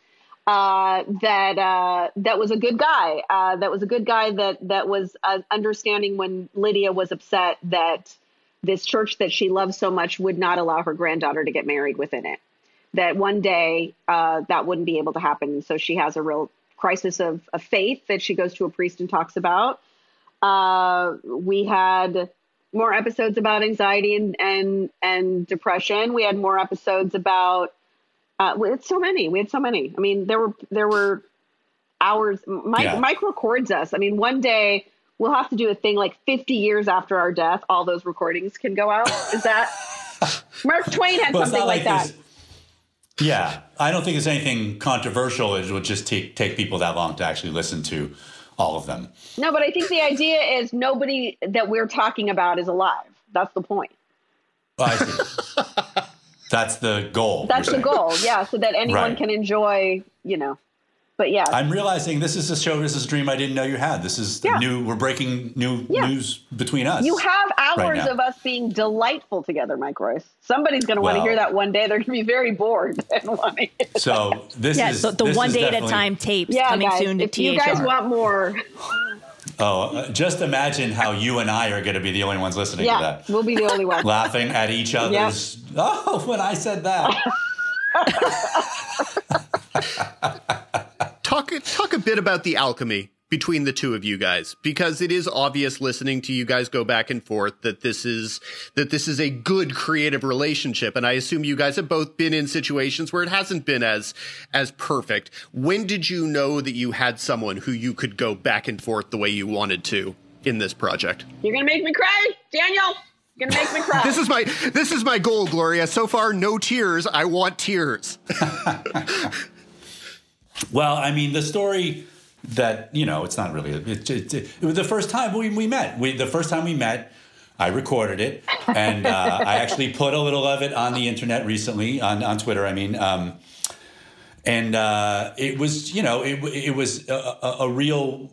uh, that uh, that was a good guy. Uh, that was a good guy that that was uh, understanding when Lydia was upset that this church that she loves so much would not allow her granddaughter to get married within it. That one day uh, that wouldn't be able to happen. So she has a real crisis of, of faith that she goes to a priest and talks about. Uh, we had more episodes about anxiety and, and and depression. We had more episodes about uh, we had so many. We had so many. I mean, there were there were hours. Mike Yeah. Mike records us. I mean, one day we'll have to do a thing like 50 years after our death. All those recordings can go out. Is that [LAUGHS] Mark Twain had Well, something not like, that? Yeah, I don't think it's anything controversial. It would just take take people that long to actually listen to all of them. No, but I think the idea is nobody that we're talking about is alive. That's the point. I see. [LAUGHS] That's the goal. That's the goal. Yeah, so that anyone Right. can enjoy. You know, but yeah, I'm realizing this is a show. This is a dream I didn't know you had. This is the Yeah. new. We're breaking new Yeah. news between us. You have hours now. of us being delightful together, Mike Royce. Somebody's going to want to hear that one day. They're going to be very bored [LAUGHS] and wanting. So this Yeah, is the, the this one is day at a time tapes Yeah, coming guys. soon to if you guys want more, [LAUGHS] Oh, uh, just imagine how you and I are going to be the only ones listening to yeah, that, we'll be the only ones laughing at each other's. Oh, when I said that. [LAUGHS] talk talk a bit about the alchemy between the two of you guys because it is obvious listening to you guys go back and forth that this is that this is a good creative relationship and I assume you guys have both been in situations where it hasn't been as as perfect. When did you know that you had someone who you could go back and forth the way you wanted to in this project? You're gonna make me cry, Daniel. You're gonna make me [LAUGHS] cry. this is my this is my goal, Gloria. So far, no tears. I want tears. [LAUGHS] well, I mean, the story that you know it's not really it, it, it, it was the first time we, we met. We the first time we met i recorded it and uh, [LAUGHS] i actually put a little of it on the internet recently on, on twitter i mean um, and uh, it was you know it, it was a, a, a real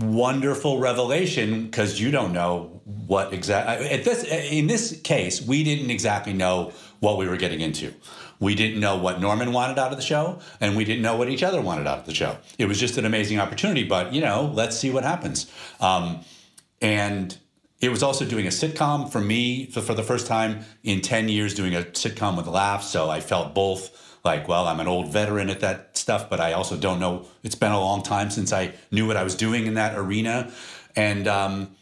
wonderful revelation because you don't know what exactly at this in this case we didn't exactly know what we were getting into we didn't know what Norman wanted out of the show, and we didn't know what each other wanted out of the show. It was just an amazing opportunity, but you know, let's see what happens. Um, and it was also doing a sitcom for me for, for the first time in 10 years, doing a sitcom with laughs. So I felt both like, well, I'm an old veteran at that stuff, but I also don't know. It's been a long time since I knew what I was doing in that arena. And, um,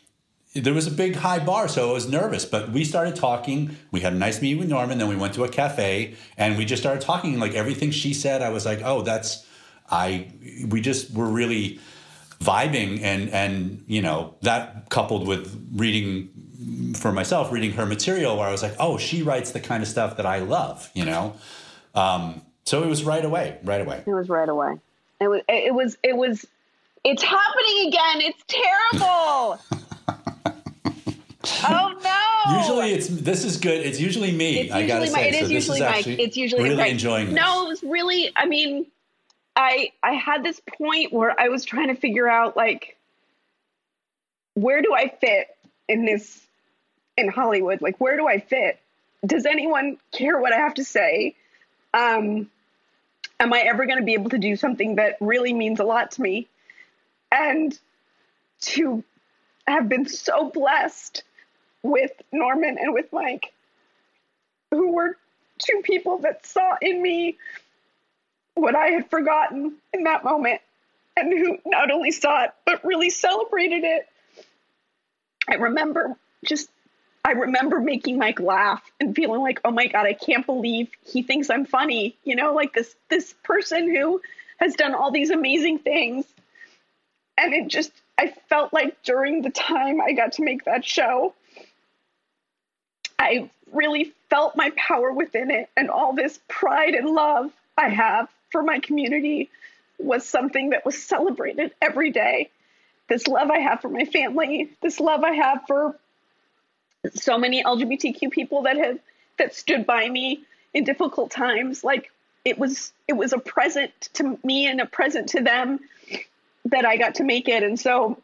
there was a big high bar, so I was nervous. But we started talking. We had a nice meeting with Norman. Then we went to a cafe, and we just started talking. Like everything she said, I was like, "Oh, that's I." We just were really vibing, and and you know that coupled with reading for myself, reading her material, where I was like, "Oh, she writes the kind of stuff that I love," you know. Um, so it was right away, right away. It was right away. It was. It was. It was. It's happening again. It's terrible. [LAUGHS] [LAUGHS] Oh no! Usually it's this is good. It's usually me. It's usually I gotta my, say. It is so usually Mike. It's usually really Mike. enjoying. This. No, it was really. I mean, I I had this point where I was trying to figure out like where do I fit in this in Hollywood? Like where do I fit? Does anyone care what I have to say? Um, am I ever going to be able to do something that really means a lot to me? And to have been so blessed with Norman and with Mike, who were two people that saw in me what I had forgotten in that moment and who not only saw it, but really celebrated it. I remember just, I remember making Mike laugh and feeling like, oh my God, I can't believe he thinks I'm funny. You know, like this, this person who has done all these amazing things. And it just, I felt like during the time I got to make that show, I really felt my power within it, and all this pride and love I have for my community was something that was celebrated every day. This love I have for my family, this love I have for so many LGBTQ people that have that stood by me in difficult times. Like it was it was a present to me and a present to them that I got to make it. And so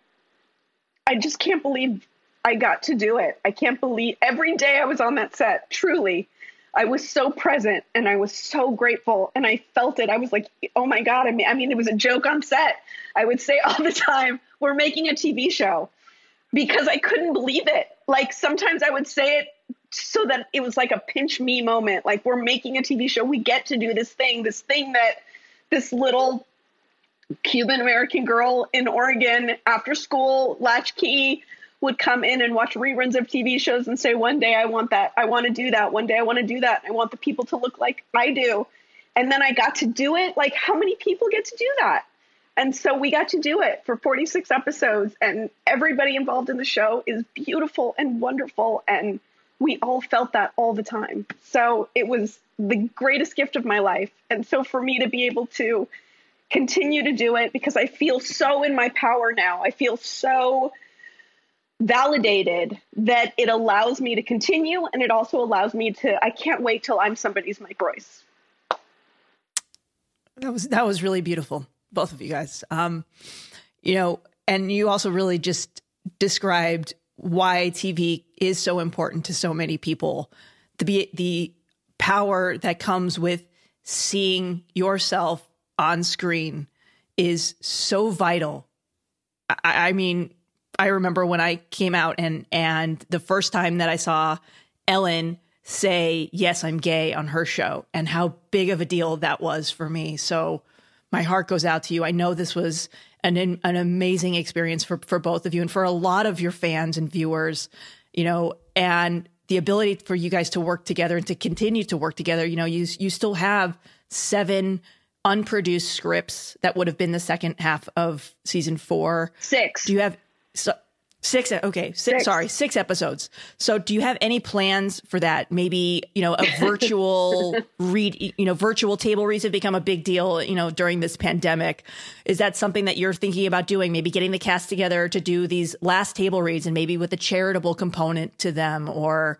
I just can't believe I got to do it. I can't believe every day I was on that set, truly. I was so present and I was so grateful and I felt it. I was like, oh my God. I mean, I mean, it was a joke on set. I would say [LAUGHS] all the time, we're making a TV show because I couldn't believe it. Like sometimes I would say it so that it was like a pinch me moment. Like we're making a TV show. We get to do this thing, this thing that this little Cuban American girl in Oregon after school, latchkey, would come in and watch reruns of TV shows and say, one day I want that. I want to do that. One day I want to do that. I want the people to look like I do. And then I got to do it. Like, how many people get to do that? And so we got to do it for 46 episodes, and everybody involved in the show is beautiful and wonderful. And we all felt that all the time. So it was the greatest gift of my life. And so for me to be able to continue to do it because I feel so in my power now, I feel so validated that it allows me to continue and it also allows me to I can't wait till I'm somebody's Mike Royce. That was that was really beautiful, both of you guys. Um, you know, and you also really just described why TV is so important to so many people. The the power that comes with seeing yourself on screen is so vital. I, I mean, I remember when I came out and and the first time that I saw Ellen say yes I'm gay on her show and how big of a deal that was for me. So my heart goes out to you. I know this was an an amazing experience for for both of you and for a lot of your fans and viewers, you know, and the ability for you guys to work together and to continue to work together. You know, you you still have seven unproduced scripts that would have been the second half of season four. Six. Do you have so, six? Okay, six, six. Sorry, six episodes. So, do you have any plans for that? Maybe you know a [LAUGHS] virtual read. You know, virtual table reads have become a big deal. You know, during this pandemic, is that something that you're thinking about doing? Maybe getting the cast together to do these last table reads, and maybe with a charitable component to them, or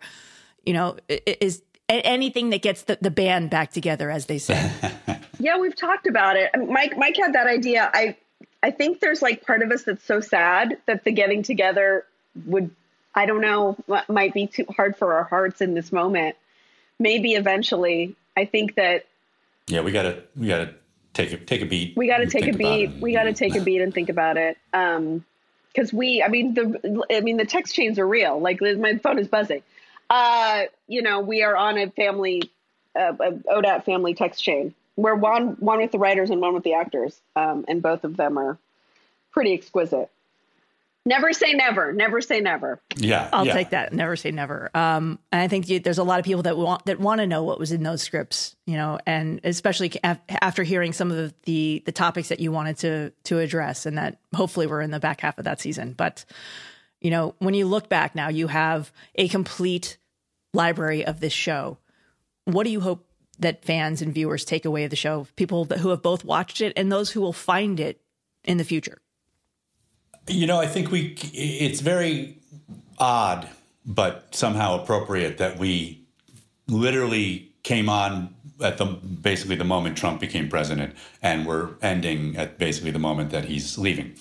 you know, is anything that gets the, the band back together, as they say. [LAUGHS] yeah, we've talked about it. Mike, Mike had that idea. I, I think there's like part of us that's so sad that the getting together would, I don't know, might be too hard for our hearts in this moment. Maybe eventually. I think that. Yeah, we gotta, we gotta take a take a beat. We gotta take a beat. We gotta take a beat and think about it. Um, because we, I mean, the, I mean, the text chains are real. Like my phone is buzzing. Uh, you know, we are on a family, uh, a ODAT family text chain. We're one one with the writers and one with the actors, um, and both of them are pretty exquisite. Never say never. Never say never. Yeah, I'll yeah. take that. Never say never. Um, and I think you, there's a lot of people that want that want to know what was in those scripts, you know, and especially af- after hearing some of the, the the topics that you wanted to to address, and that hopefully we're in the back half of that season. But you know, when you look back now, you have a complete library of this show. What do you hope that fans and viewers take away of the show? People that, who have both watched it and those who will find it in the future. You know, I think we it's very odd but somehow appropriate that we literally came on at the basically the moment Trump became president and we're ending at basically the moment that he's leaving.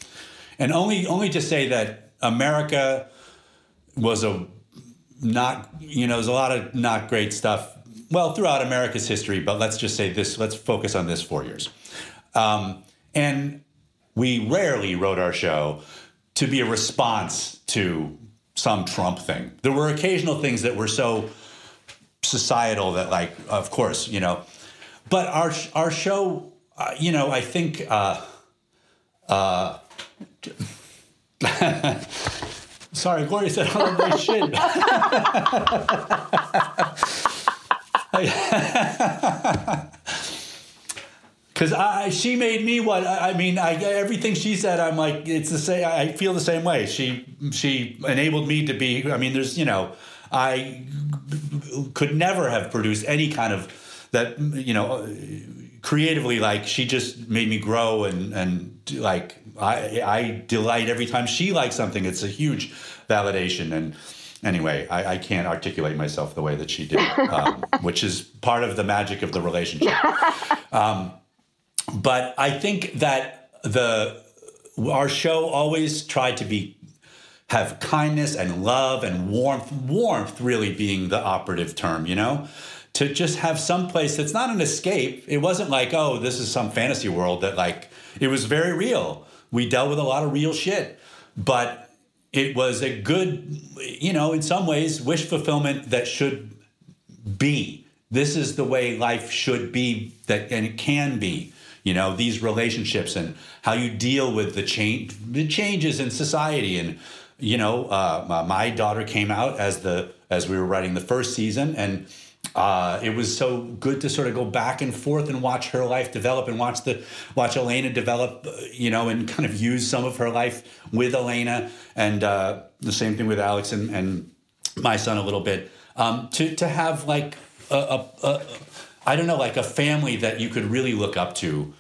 And only only to say that America was a not you know there's a lot of not great stuff well throughout america's history but let's just say this let's focus on this four years. Um, and we rarely wrote our show to be a response to some trump thing. There were occasional things that were so societal that like of course you know. But our our show uh, you know i think uh, uh, [LAUGHS] Sorry, Gloria said love my shit. [LAUGHS] [LAUGHS] Because I, she made me what I mean. I everything she said, I'm like it's the same. I feel the same way. She she enabled me to be. I mean, there's you know, I could never have produced any kind of that you know creatively. Like she just made me grow and and like I, I delight every time she likes something. It's a huge validation. And anyway, I, I can't articulate myself the way that she did, um, [LAUGHS] which is part of the magic of the relationship. Um, but I think that the our show always tried to be have kindness and love and warmth. Warmth really being the operative term, you know to just have some place that's not an escape. It wasn't like, oh, this is some fantasy world that like it was very real we dealt with a lot of real shit, but it was a good, you know, in some ways, wish fulfillment that should be. This is the way life should be, that and it can be. You know, these relationships and how you deal with the change, the changes in society. And you know, uh, my daughter came out as the as we were writing the first season, and uh, it was so good to sort of go back and forth and watch her life develop and watch the watch Elena develop, uh, you know, and kind of use some of her life with Elena and uh, the same thing with Alex and, and my son a little bit. Um, to to have like a, a, a I don't know like a family that you could really look up to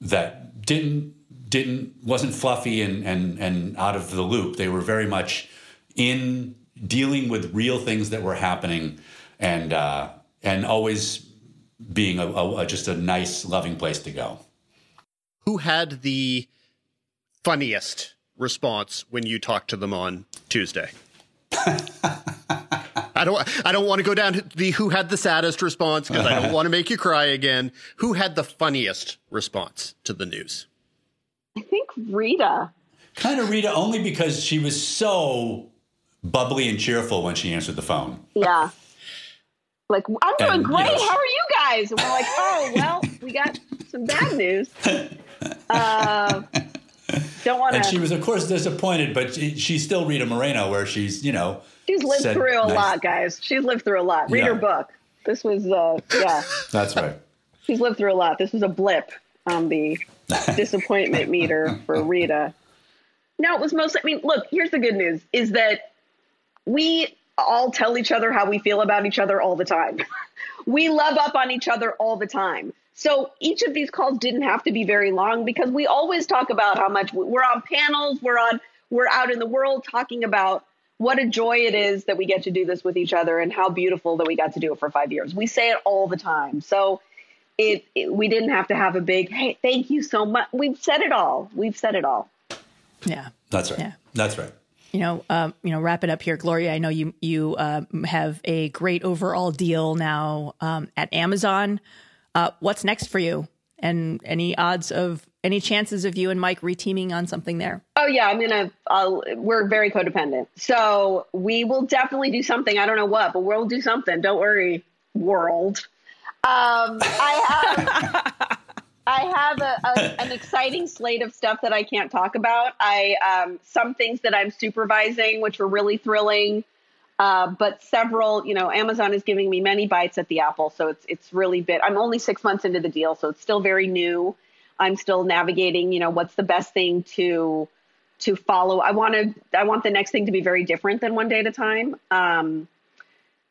that didn't didn't wasn't fluffy and and and out of the loop. They were very much in dealing with real things that were happening and uh, and always being a, a, just a nice, loving place to go. Who had the funniest response when you talked to them on Tuesday? [LAUGHS] I don't. I don't want to go down to the who had the saddest response because I don't want to make you cry again. Who had the funniest response to the news? I think Rita. Kind of Rita, only because she was so bubbly and cheerful when she answered the phone. Yeah. Like, I'm doing and, great. Know, How are you guys? And we're like, oh, well, we got some bad news. Uh, don't want And she was, of course, disappointed, but she, she's still Rita Moreno, where she's, you know, She's lived through a nice- lot, guys. She's lived through a lot. Read Yeah. her book. This was, uh, yeah, That's right. she's lived through a lot. This was a blip on the [LAUGHS] disappointment meter for Rita. No, it was mostly. I mean, look. Here's the good news: is that we all tell each other how we feel about each other all the time. [LAUGHS] we love up on each other all the time. So each of these calls didn't have to be very long because we always talk about how much we're on panels, we're on, we're out in the world talking about what a joy it is that we get to do this with each other and how beautiful that we got to do it for five years. We say it all the time. So it, it we didn't have to have a big, hey, thank you so much. We've said it all. We've said it all. Yeah. That's right. Yeah. That's right. You know, um, you know, wrap it up here, Gloria. I know you you um, have a great overall deal now um, at Amazon. Uh, what's next for you? And any odds of any chances of you and Mike reteaming on something there? Oh yeah, I'm gonna. I'll, we're very codependent, so we will definitely do something. I don't know what, but we'll do something. Don't worry, world. Um, I have. [LAUGHS] I have a, a, an exciting slate of stuff that I can't talk about. I um, some things that I'm supervising, which are really thrilling. Uh, but several, you know, Amazon is giving me many bites at the apple, so it's it's really bit. I'm only six months into the deal, so it's still very new. I'm still navigating, you know, what's the best thing to to follow. I want to I want the next thing to be very different than one day at a time. Um,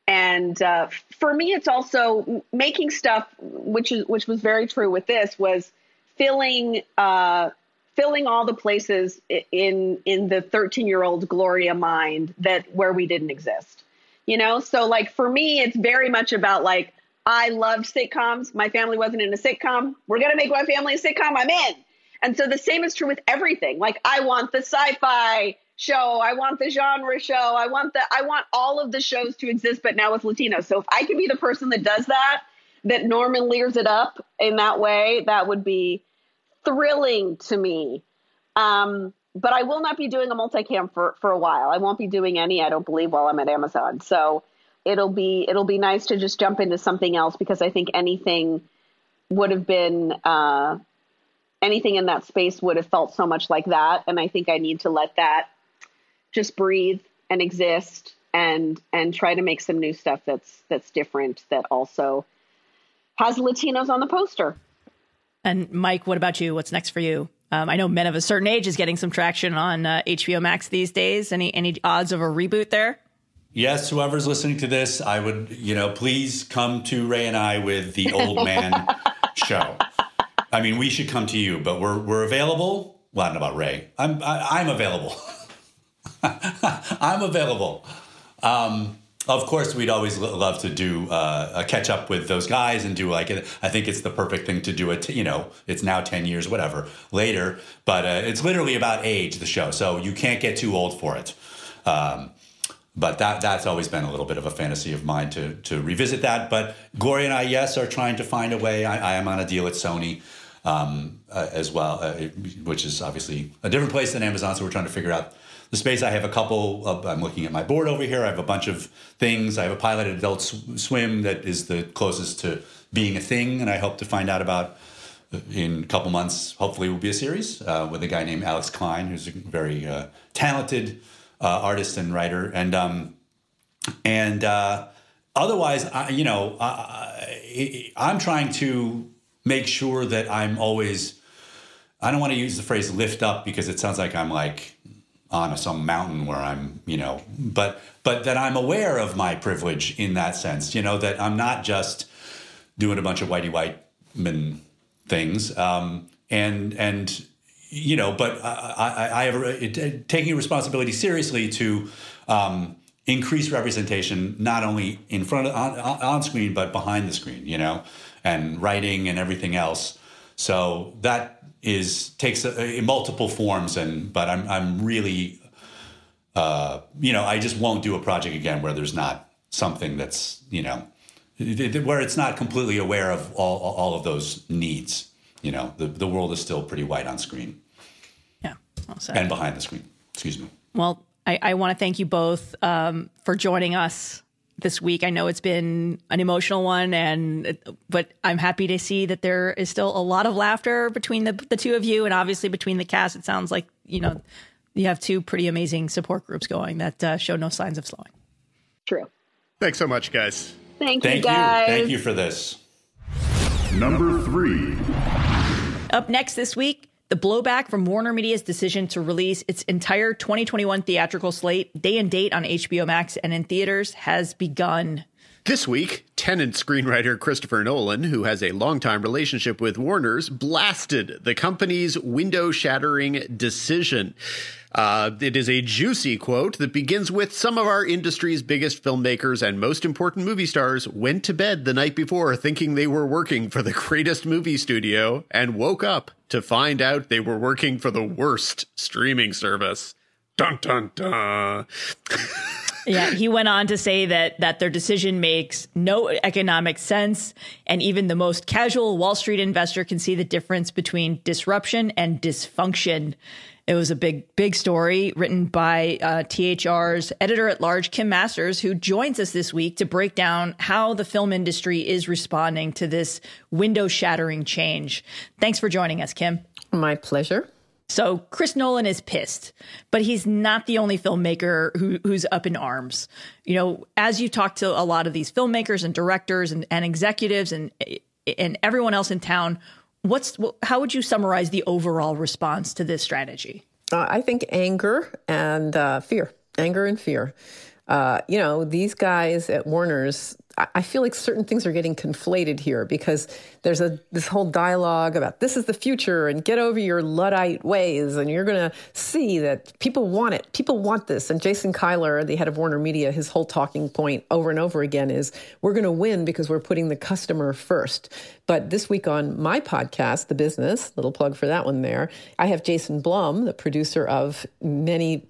and uh, for me, it's also making stuff, which is which was very true with this, was filling uh, filling all the places in in the 13 year old Gloria mind that where we didn't exist. You know, so like for me, it's very much about like I loved sitcoms. My family wasn't in a sitcom. We're gonna make my family a sitcom. I'm in. And so the same is true with everything. Like I want the sci-fi show, I want the genre show, I want the I want all of the shows to exist, but now with Latinos. So if I could be the person that does that, that Norman Lears it up in that way, that would be thrilling to me. Um, but I will not be doing a multicam for for a while. I won't be doing any, I don't believe, while I'm at Amazon. So it'll be it'll be nice to just jump into something else because I think anything would have been uh, anything in that space would have felt so much like that, and I think I need to let that just breathe and exist and and try to make some new stuff that's that's different that also has Latinos on the poster. And Mike, what about you? What's next for you? Um, I know Men of a Certain Age is getting some traction on uh, HBO Max these days. Any any odds of a reboot there? Yes, whoever's listening to this, I would, you know, please come to Ray and I with the old [LAUGHS] man show. I mean, we should come to you, but we're we're available. Well, I don't know about Ray. I'm I, I'm available. [LAUGHS] [LAUGHS] I'm available. Um, of course, we'd always love to do uh, a catch up with those guys and do like I think it's the perfect thing to do it. You know, it's now ten years, whatever later, but uh, it's literally about age. The show, so you can't get too old for it. Um, but that that's always been a little bit of a fantasy of mine to to revisit that. But Gloria and I, yes, are trying to find a way. I, I am on a deal at Sony um, uh, as well, uh, which is obviously a different place than Amazon. So we're trying to figure out the space. I have a couple. Of, I'm looking at my board over here. I have a bunch of things. I have a pilot at Adult Sw- Swim that is the closest to being a thing, and I hope to find out about in a couple months. Hopefully, will be a series uh, with a guy named Alex Klein, who's a very uh, talented uh, artist and writer, and um, and uh, otherwise, I, you know, I, I'm trying to make sure that I'm always. I don't want to use the phrase "lift up" because it sounds like I'm like on some mountain where I'm, you know, but but that I'm aware of my privilege in that sense, you know, that I'm not just doing a bunch of whitey white men things, um, and and you know, but I, I, I have it, taking responsibility seriously to um, increase representation, not only in front of on, on screen but behind the screen, you know, and writing and everything else. So that is takes a, a multiple forms, and but I'm I'm really, uh, you know, I just won't do a project again where there's not something that's you know, where it's not completely aware of all all of those needs. You know, the the world is still pretty white on screen Yeah. Well and behind the screen. Excuse me. Well, I, I want to thank you both um, for joining us this week. I know it's been an emotional one, and but I'm happy to see that there is still a lot of laughter between the the two of you, and obviously between the cast. It sounds like you know you have two pretty amazing support groups going that uh, show no signs of slowing. True. Thanks so much, guys. Thank, Thank you, guys. you. Thank you for this. Number three. Up next this week, the blowback from Warner Media's decision to release its entire 2021 theatrical slate, day and date on HBO Max and in theaters, has begun. This week, Tenet screenwriter Christopher Nolan, who has a longtime relationship with Warner's, blasted the company's window shattering decision. Uh, it is a juicy quote that begins with Some of our industry's biggest filmmakers and most important movie stars went to bed the night before thinking they were working for the greatest movie studio and woke up to find out they were working for the worst streaming service. Dun dun dun. [LAUGHS] Yeah, he went on to say that that their decision makes no economic sense, and even the most casual Wall Street investor can see the difference between disruption and dysfunction. It was a big, big story written by uh, THR's editor at large, Kim Masters, who joins us this week to break down how the film industry is responding to this window shattering change. Thanks for joining us, Kim. My pleasure. So Chris Nolan is pissed, but he's not the only filmmaker who, who's up in arms. You know, as you talk to a lot of these filmmakers and directors and, and executives and and everyone else in town, what's how would you summarize the overall response to this strategy? Uh, I think anger and uh, fear, anger and fear. Uh, you know, these guys at Warner's I feel like certain things are getting conflated here because there's a this whole dialogue about this is the future and get over your luddite ways and you're going to see that people want it. People want this. And Jason Kilar, the head of Warner Media, his whole talking point over and over again is we're going to win because we're putting the customer first. But this week on my podcast, The Business, little plug for that one there, I have Jason Blum, the producer of many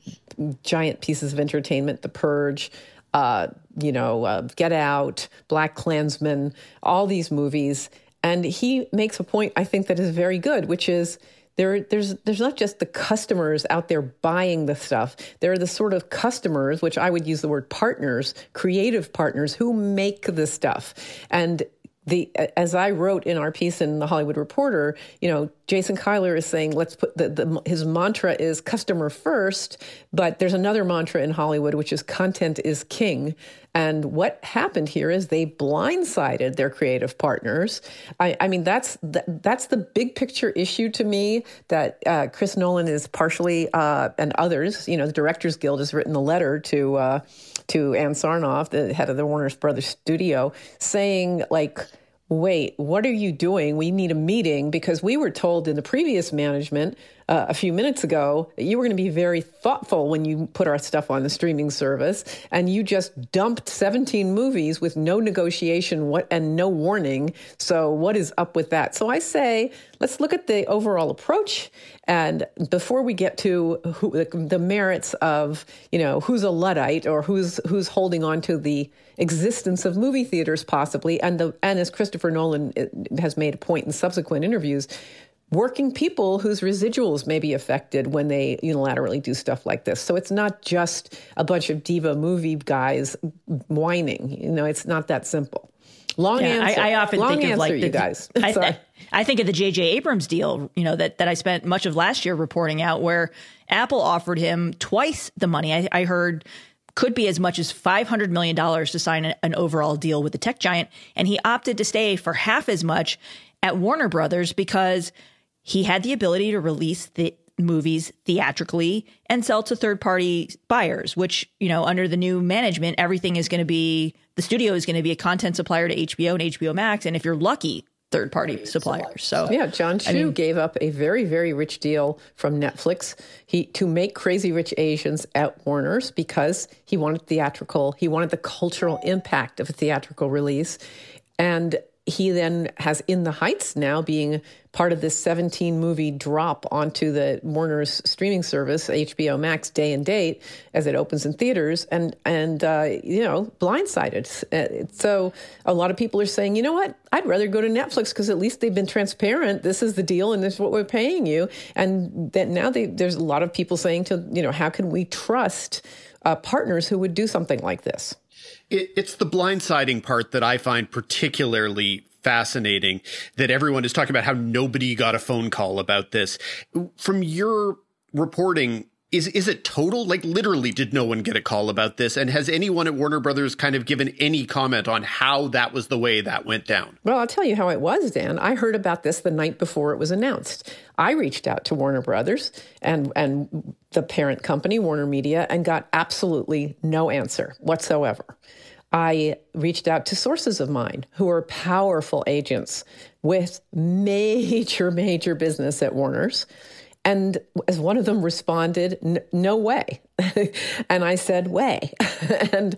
giant pieces of entertainment, The Purge, uh, you know, uh, Get Out, Black Klansman, all these movies. And he makes a point, I think, that is very good, which is there, there's, there's not just the customers out there buying the stuff. There are the sort of customers, which I would use the word partners, creative partners, who make the stuff. And the as I wrote in our piece in the Hollywood Reporter, you know, Jason Kilar is saying let's put the, the his mantra is customer first, but there's another mantra in Hollywood which is content is king. And what happened here is they blindsided their creative partners. I, I mean, that's that, that's the big picture issue to me that uh, Chris Nolan is partially uh, and others. You know, the Directors Guild has written a letter to. Uh, to Ann Sarnoff, the head of the Warner Brothers studio, saying like wait, what are you doing? We need a meeting because we were told in the previous management uh, a few minutes ago that you were going to be very thoughtful when you put our stuff on the streaming service, and you just dumped 17 movies with no negotiation what, and no warning. So, what is up with that? So, I say let's look at the overall approach, and before we get to who, the, the merits of you know who's a luddite or who's who's holding on to the existence of movie theaters possibly, and the and as Christopher Nolan uh, has made a point in subsequent interviews working people whose residuals may be affected when they unilaterally do stuff like this. So it's not just a bunch of diva movie guys whining. You know, it's not that simple. Long yeah, answer. I, I often Long think answer, of like the, you guys. [LAUGHS] I, I, think of the J.J. Abrams deal, you know, that, that I spent much of last year reporting out, where Apple offered him twice the money. I, I heard could be as much as $500 million to sign an overall deal with the tech giant. And he opted to stay for half as much at Warner Brothers because he had the ability to release the movies theatrically and sell to third party buyers, which, you know, under the new management, everything is going to be the studio is going to be a content supplier to HBO and HBO Max. And if you're lucky, third party suppliers. So yeah, Jon Chu I mean, gave up a very very rich deal from Netflix he to make Crazy Rich Asians at Warner's because he wanted theatrical. He wanted the cultural impact of a theatrical release, and he then has In the Heights now being part of this 17 movie drop onto the Warner's streaming service, HBO Max, day and date as it opens in theaters, and and uh, you know, blindsided. Uh, so a lot of people are saying, you know what, I'd rather go to Netflix because at least they've been transparent. This is the deal, and this is what we're paying you. And that now they, there's a lot of people saying to you know, how can we trust uh, partners who would do something like this? It, it's the blindsiding part that I find particularly fascinating that everyone is talking about how nobody got a phone call about this. From your reporting, is is it total? Like literally, did no one get a call about this? And has anyone at Warner Brothers kind of given any comment on how that was the way that went down? Well, I'll tell you how it was, Dan. I heard about this the night before it was announced. I reached out to Warner Brothers and and the parent company, Warner Media, and got absolutely no answer whatsoever. I reached out to sources of mine who are powerful agents with major, major business at Warner's. And as one of them responded, no way. [LAUGHS] and I said, way. [LAUGHS] and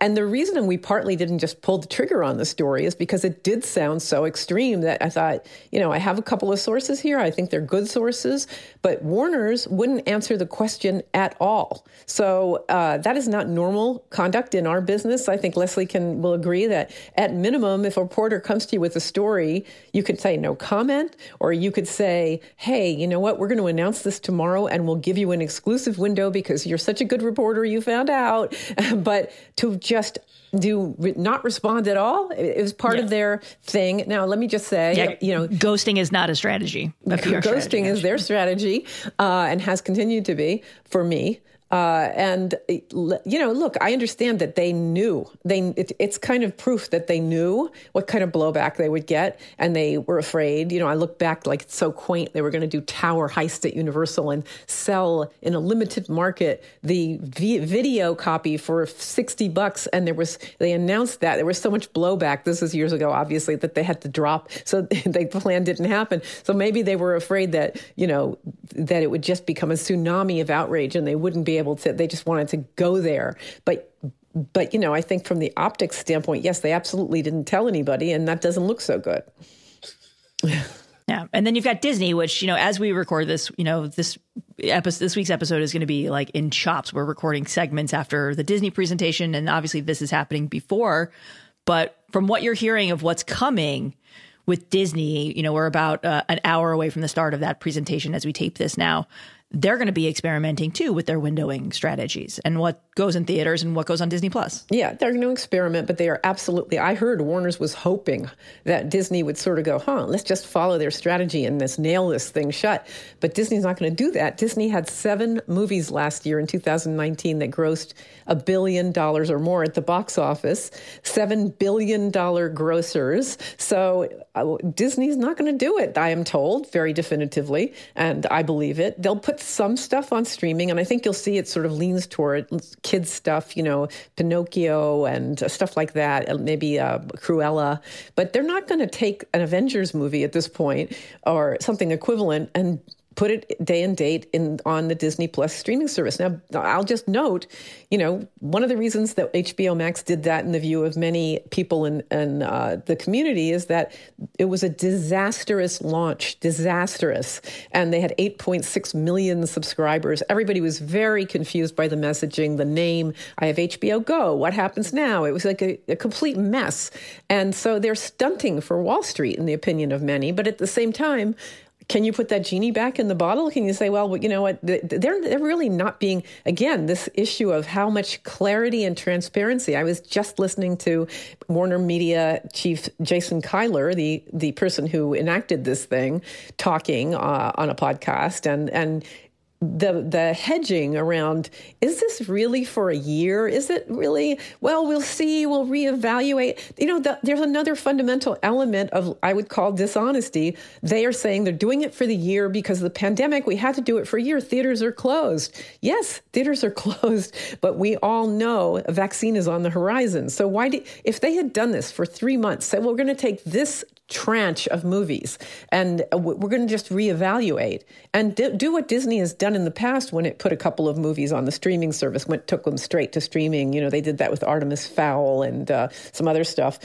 and the reason we partly didn't just pull the trigger on the story is because it did sound so extreme that I thought, you know, I have a couple of sources here. I think they're good sources, but Warner's wouldn't answer the question at all. So uh, that is not normal conduct in our business. I think Leslie can will agree that at minimum, if a reporter comes to you with a story, you could say no comment, or you could say, hey, you know what, we're going to announce this tomorrow, and we'll give you an exclusive window because you're such a good reporter, you found out. [LAUGHS] but to just do not respond at all, it was part yeah. of their thing. Now, let me just say, yeah, you know, ghosting is not a strategy. Ghosting strategy, is their strategy uh, and has continued to be for me. Uh, and you know, look, I understand that they knew. They it, it's kind of proof that they knew what kind of blowback they would get, and they were afraid. You know, I look back like it's so quaint. They were going to do tower heist at Universal and sell in a limited market the v- video copy for sixty bucks, and there was they announced that there was so much blowback. This was years ago, obviously, that they had to drop. So [LAUGHS] the plan didn't happen. So maybe they were afraid that you know that it would just become a tsunami of outrage, and they wouldn't be able to, they just wanted to go there. But but you know, I think from the optics standpoint, yes, they absolutely didn't tell anybody, and that doesn't look so good. Yeah, and then you've got Disney, which you know, as we record this, you know, this episode, this week's episode is going to be like in chops. We're recording segments after the Disney presentation, and obviously this is happening before. But from what you're hearing of what's coming with Disney, you know, we're about uh, an hour away from the start of that presentation as we tape this now they're going to be experimenting too with their windowing strategies and what goes in theaters and what goes on Disney Plus. Yeah, they're going to experiment, but they are absolutely. I heard Warner's was hoping that Disney would sort of go, huh, let's just follow their strategy and this nail this thing shut. But Disney's not going to do that. Disney had seven movies last year in 2019 that grossed a billion dollars or more at the box office, seven billion dollar grossers. So Disney's not going to do it, I am told very definitively, and I believe it. They'll put some stuff on streaming, and I think you'll see it sort of leans toward kids stuff, you know, Pinocchio and stuff like that, maybe uh, Cruella. But they're not going to take an Avengers movie at this point or something equivalent and put it day and date in on the Disney Plus streaming service. Now, I'll just note, you know, one of the reasons that HBO Max did that, in the view of many people in, in uh, the community, is that it was a disastrous launch, disastrous, and they had 8.6 million subscribers. Everybody was very confused by the messaging, the name. I have HBO Go. What happens now? It was like a, a complete mess, and so they're stunting for Wall Street, in the opinion of many. But at the same time, can you put that genie back in the bottle? Can you say, well, you know what? They're they're really not being again this issue of how much clarity and transparency. I was just listening to Warner Media chief Jason Kilar, the the person who enacted this thing, talking uh, on a podcast, and and the the hedging around is this really for a year? Is it really well we'll see we'll reevaluate. You know the, there's another fundamental element of i would call dishonesty. They are saying they're doing it for the year because of the pandemic. We had to do it for a year. Theaters are closed. Yes theaters are [LAUGHS] closed but we all know a vaccine is on the horizon. So why do if they had done this for 3 months said well, we're going to take this tranche of movies and uh, we're going to just reevaluate and do what disney has done in the past when it put a couple of movies on the streaming service went took them straight to streaming. You know they did that with artemis fowl and uh, some other stuff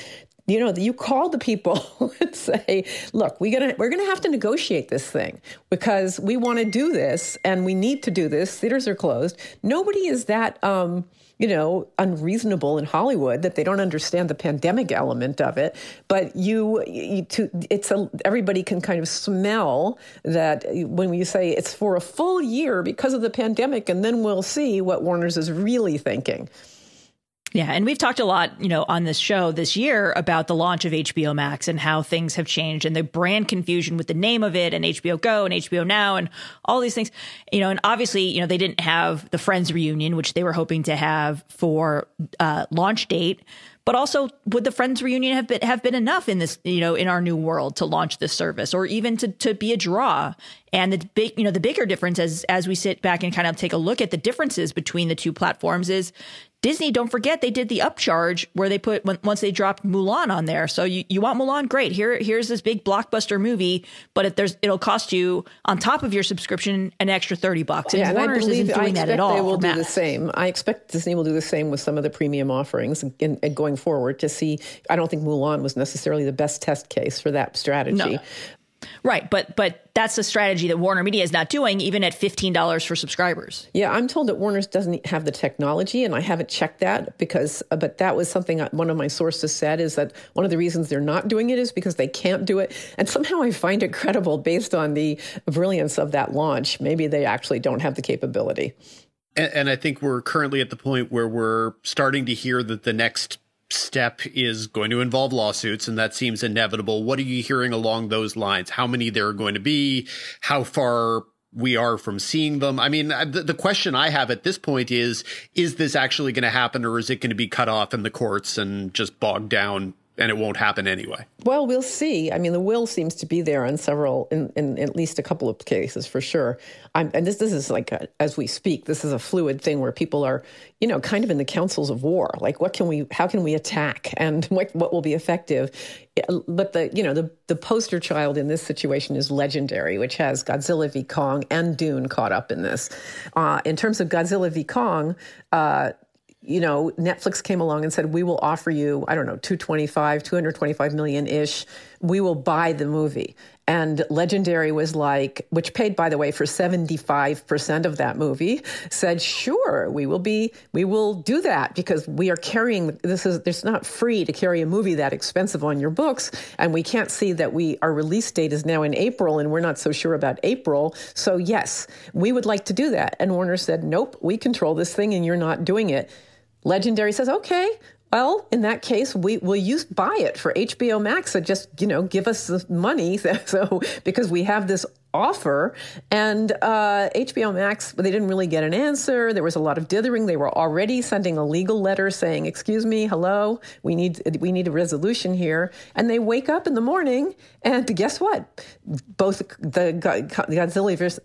you know you call the people [LAUGHS] and say look we gonna, we're going to have to negotiate this thing because we want to do this and we need to do this theaters are closed nobody is that um, you know, unreasonable in Hollywood that they don't understand the pandemic element of it. But you, you to, it's a, everybody can kind of smell that when you say it's for a full year because of the pandemic, and then we'll see what Warner's is really thinking. Yeah, and we've talked a lot, you know, on this show this year about the launch of HBO Max and how things have changed and the brand confusion with the name of it and HBO Go and HBO Now and all these things. You know, and obviously, you know, they didn't have the Friends reunion, which they were hoping to have for uh, launch date. But also, would the Friends reunion have been have been enough in this, you know, in our new world to launch this service, or even to to be a draw? And the big, you know, the bigger difference as as we sit back and kind of take a look at the differences between the two platforms is Disney, don't forget they did the upcharge where they put when, once they dropped Mulan on there. So you, you want Mulan, great. Here here's this big blockbuster movie, but if there's it'll cost you on top of your subscription an extra thirty bucks. And yeah, Warner's and I isn't believe, doing I that at all. They will do the same. I expect Disney will do the same with some of the premium offerings in, in going forward. To see, I don't think Mulan was necessarily the best test case for that strategy. No. Right, but but that's a strategy that Warner Media is not doing, even at fifteen dollars for subscribers. Yeah, I'm told that Warner's doesn't have the technology, and I haven't checked that because, uh, but that was something one of my sources said is that one of the reasons they're not doing it is because they can't do it. And somehow I find it credible based on the brilliance of that launch. Maybe they actually don't have the capability. And, and I think we're currently at the point where we're starting to hear that the next step is going to involve lawsuits, and that seems inevitable. What are you hearing along those lines? How many there are going to be? How far we are from seeing them. I mean, the, the, question I have at this point is, is this actually going to happen or is it going to be cut off in the courts and just bogged down and it won't happen anyway? Well, we'll see. I mean, the will seems to be there in several, in, in at least a couple of cases for sure. I'm, and this, this is like, a, as we speak, this is a fluid thing where people are, you know, kind of in the councils of war. Like, what can we, how can we attack and [LAUGHS] what, what will be effective? But the, you know, the, the poster child in this situation is Legendary, which has Godzilla v. Kong and Dune caught up in this. Uh, in terms of Godzilla v. Kong, uh, you know, Netflix came along and said, we will offer you, I don't know, 225, 225 million ish. We will buy the movie. And Legendary was like, which paid, by the way, for 75% of that movie, said, sure, we will be, we will do that because we are carrying, this is, it's not free to carry a movie that expensive on your books. And we can't see that we, our release date is now in April and we're not so sure about April. So yes, we would like to do that. And Warner said, nope, we control this thing and you're not doing it. Legendary says, okay, well, in that case, we will use buy it for HBO Max and just you know give us the money. [LAUGHS] So because we have this offer, and uh, HBO Max, they didn't really get an answer. There was a lot of dithering. They were already sending a legal letter saying, "Excuse me, hello, we need we need a resolution here." And they wake up in the morning, and guess what? Both the Godzilla versus,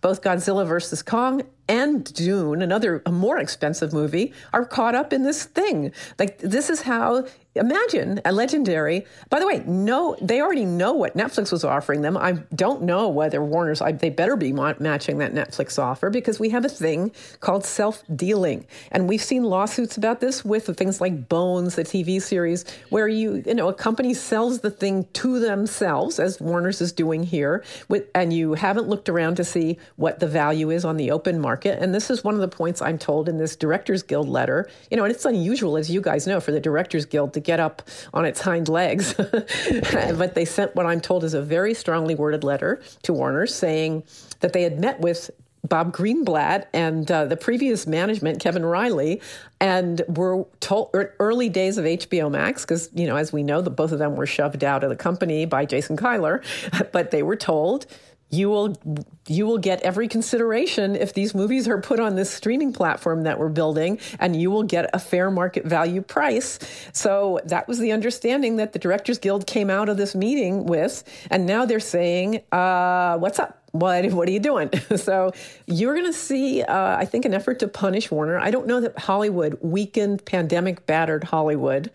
both Godzilla versus Kong and Dune, another a more expensive movie, are caught up in this thing. Like this is how imagine a legendary. By the way, no, they already know what Netflix was offering them. I don't know whether Warner's. I, they better be matching that Netflix offer because we have a thing called self dealing, and we've seen lawsuits about this with things like Bones, the TV series, where you you know a company sells the thing to themselves, as Warner's is doing here, with, and you haven't looked around to see what the value is on the open market. And this is one of the points I'm told in this Directors Guild letter. You know, and it's unusual, as you guys know, for the Directors Guild to get up on its hind legs. [LAUGHS] but they sent what I'm told is a very strongly worded letter to Warner saying that they had met with Bob Greenblatt and uh, the previous management, Kevin Reilly, and were told early days of HBO Max, because, you know, as we know, the, both of them were shoved out of the company by Jason Kilar, [LAUGHS] but they were told you will you will get every consideration if these movies are put on this streaming platform that we're building and you will get a fair market value price so that was the understanding that the directors guild came out of this meeting with and now they're saying uh, what's up what what are you doing? [LAUGHS] so you're going to see, uh, I think, an effort to punish Warner. I don't know that Hollywood weakened, pandemic battered Hollywood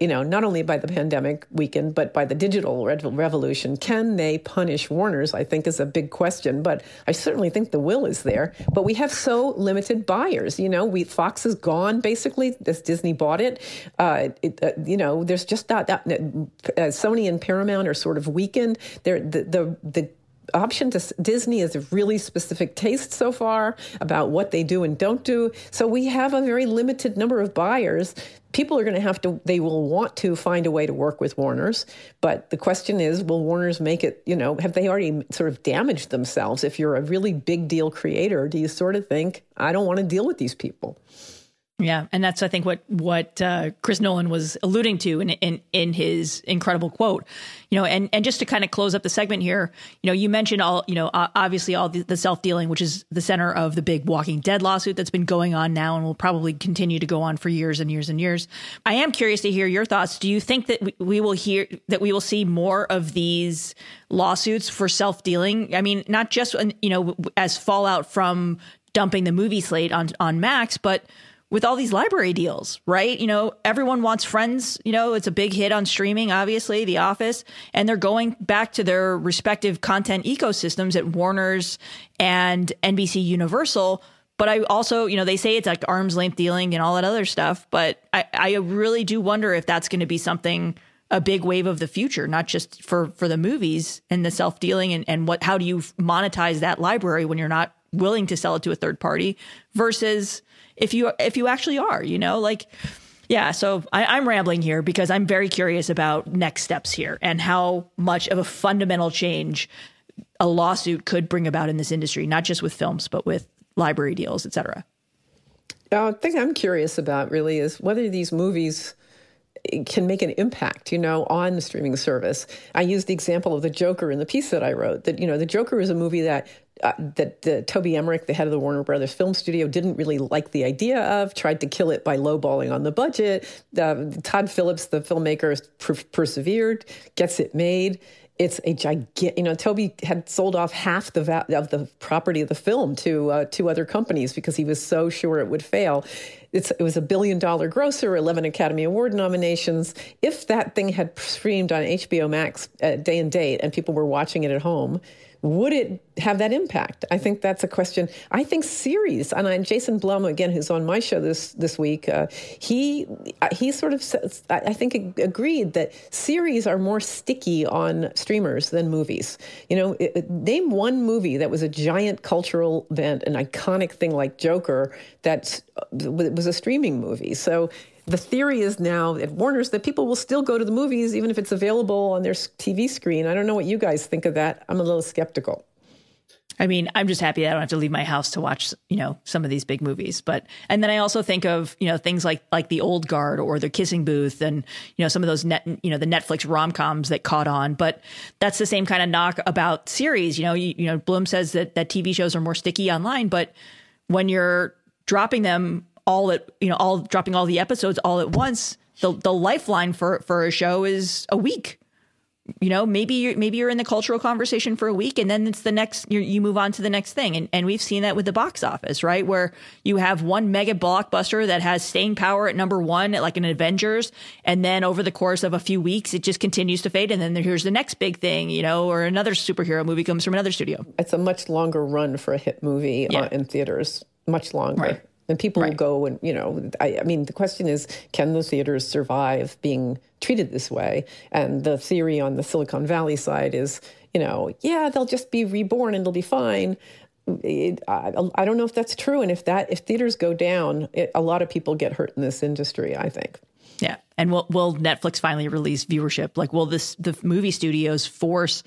you know, not only by the pandemic weakened, but by the digital revolution. Can they punish Warner's? I think is a big question, but I certainly think the will is there. But we have so limited buyers. You know, we Fox is gone basically. As Disney bought it, uh, it uh, you know, there's just not that. Uh, Sony and Paramount are sort of weakened. They're the the, the option to Disney is a really specific taste so far about what they do and don't do. So we have a very limited number of buyers people are going to have to they will want to find a way to work with warners but the question is will warners make it you know have they already sort of damaged themselves? If you're a really big deal creator do you sort of think i don't want to deal with these people Yeah, and that's I think what what uh, Chris Nolan was alluding to in, in in his incredible quote. You know, and and just to kind of close up the segment here, you know, you mentioned all you know obviously all the, the self dealing, which is the center of the big Walking Dead lawsuit that's been going on now and will probably continue to go on for years and years and years. I am curious to hear your thoughts. Do you think that we, we will hear that we will see more of these lawsuits for self dealing? I mean, not just you know as fallout from dumping the movie slate on on Max, but with all these library deals, right? You know, everyone wants friends. You know, it's a big hit on streaming, obviously, The Office, and they're going back to their respective content ecosystems at Warner's and NBC Universal. But I also, you know, they say it's like arm's length dealing and all that other stuff. But I, I really do wonder if that's going to be something a big wave of the future, not just for for the movies and the self dealing and, and what how do you monetize that library when you're not willing to sell it to a third party versus if you if you actually are, you know, like yeah, so I, am rambling here because I'm very curious about next steps here and how much of a fundamental change a lawsuit could bring about in this industry, not just with films, but with library deals, et cetera. Uh, thing I'm curious about really is whether these movies can make an impact, you know, on the streaming service. I used the example of the Joker in the piece that I wrote. That you know, the Joker is a movie that uh, that Toby Emmerich, the head of the Warner Brothers film studio, didn't really like the idea of, tried to kill it by lowballing on the budget. Todd Phillips, the filmmaker, per- persevered, gets it made. It's a gigantic, you know, Toby had sold off half the va- of the property of the film to uh, two other companies because he was so sure it would fail. It's, it was a billion dollar grosser, 11 Academy Award nominations. If that thing had streamed on HBO Max uh, day and date and people were watching it at home, would it have that impact? I think that's a question. I think series, and I, Jason Blum again, who's on my show this this week, uh, he he sort of says, I think agreed that series are more sticky on streamers than movies. You know, it, name one movie that was a giant cultural event, an iconic thing like Joker that was a streaming movie. So the theory is now at Warner's that people will still go to the movies even if it's available on their TV screen. I don't know what you guys think of that. I'm a little skeptical. I mean, I'm just happy I don't have to leave my house to watch, you know, some of these big movies. But and then I also think of, you know, things like like The Old Guard or The Kissing Booth and, you know, some of those net, you know, the Netflix rom-coms that caught on. But that's the same kind of knock about series. You know, you, you know, Blum says that that TV shows are more sticky online, but when you're dropping them all at you know all dropping all the episodes all at once the the lifeline for for a show is a week. You know maybe you're maybe you're in the cultural conversation for a week and then it's the next you move on to the next thing. And, and we've seen that with the box office right? Where you have one mega blockbuster that has staying power at number one like an avengers and then over the course of a few weeks it just continues to fade. And then here's the next big thing you know or another superhero movie comes from another studio. It's a much longer run for a hit movie uh, yeah. uh, in theaters. Much longer. Right. And people right. will go and, you know, I, I, mean, the question is can the theaters survive being treated this way? And the theory on the Silicon Valley side is, you know, yeah, they'll just be reborn and it'll be fine. It, I, I, don't know if that's true. And if that, if theaters go down, it, a lot of people get hurt in this industry, I think. Yeah. And will will Netflix finally release viewership? Like, will this the movie studios force,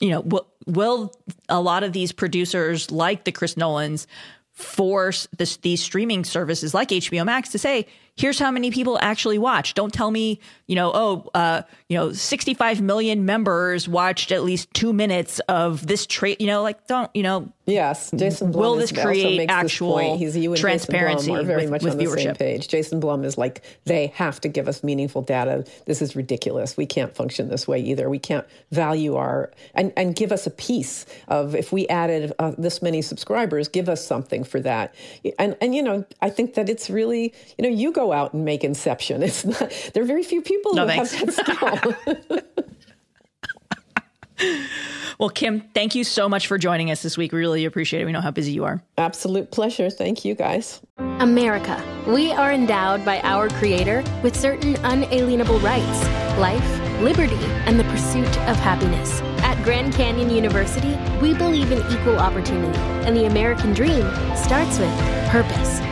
you know, will, will a lot of these producers like the Chris Nolans force this, these streaming services like HBO Max to say, here's how many people actually watch. Don't tell me, you know, oh, uh, you know, 65 million members watched at least two minutes of this trade. You know, like don't, you know. Yes, Jason Blum will this create actual He's you and transparency Jason Blum are very with, much with on the viewership. same page. Jason Blum is like they have to give us meaningful data. This is ridiculous. We can't function this way either. We can't value our and and give us a piece of if we added uh, this many subscribers, give us something for that. And and you know, I think that it's really you know you go go out and make Inception. It's not. There are very few people no, who thanks. have that skill. [LAUGHS] well, Kim, thank you so much for joining us this week. We really appreciate it. We know how busy you are. Absolute pleasure. Thank you, guys. America. We are endowed by our Creator with certain unalienable rights life, liberty, and the pursuit of happiness. At Grand Canyon University, we believe in equal opportunity, and the American dream starts with purpose.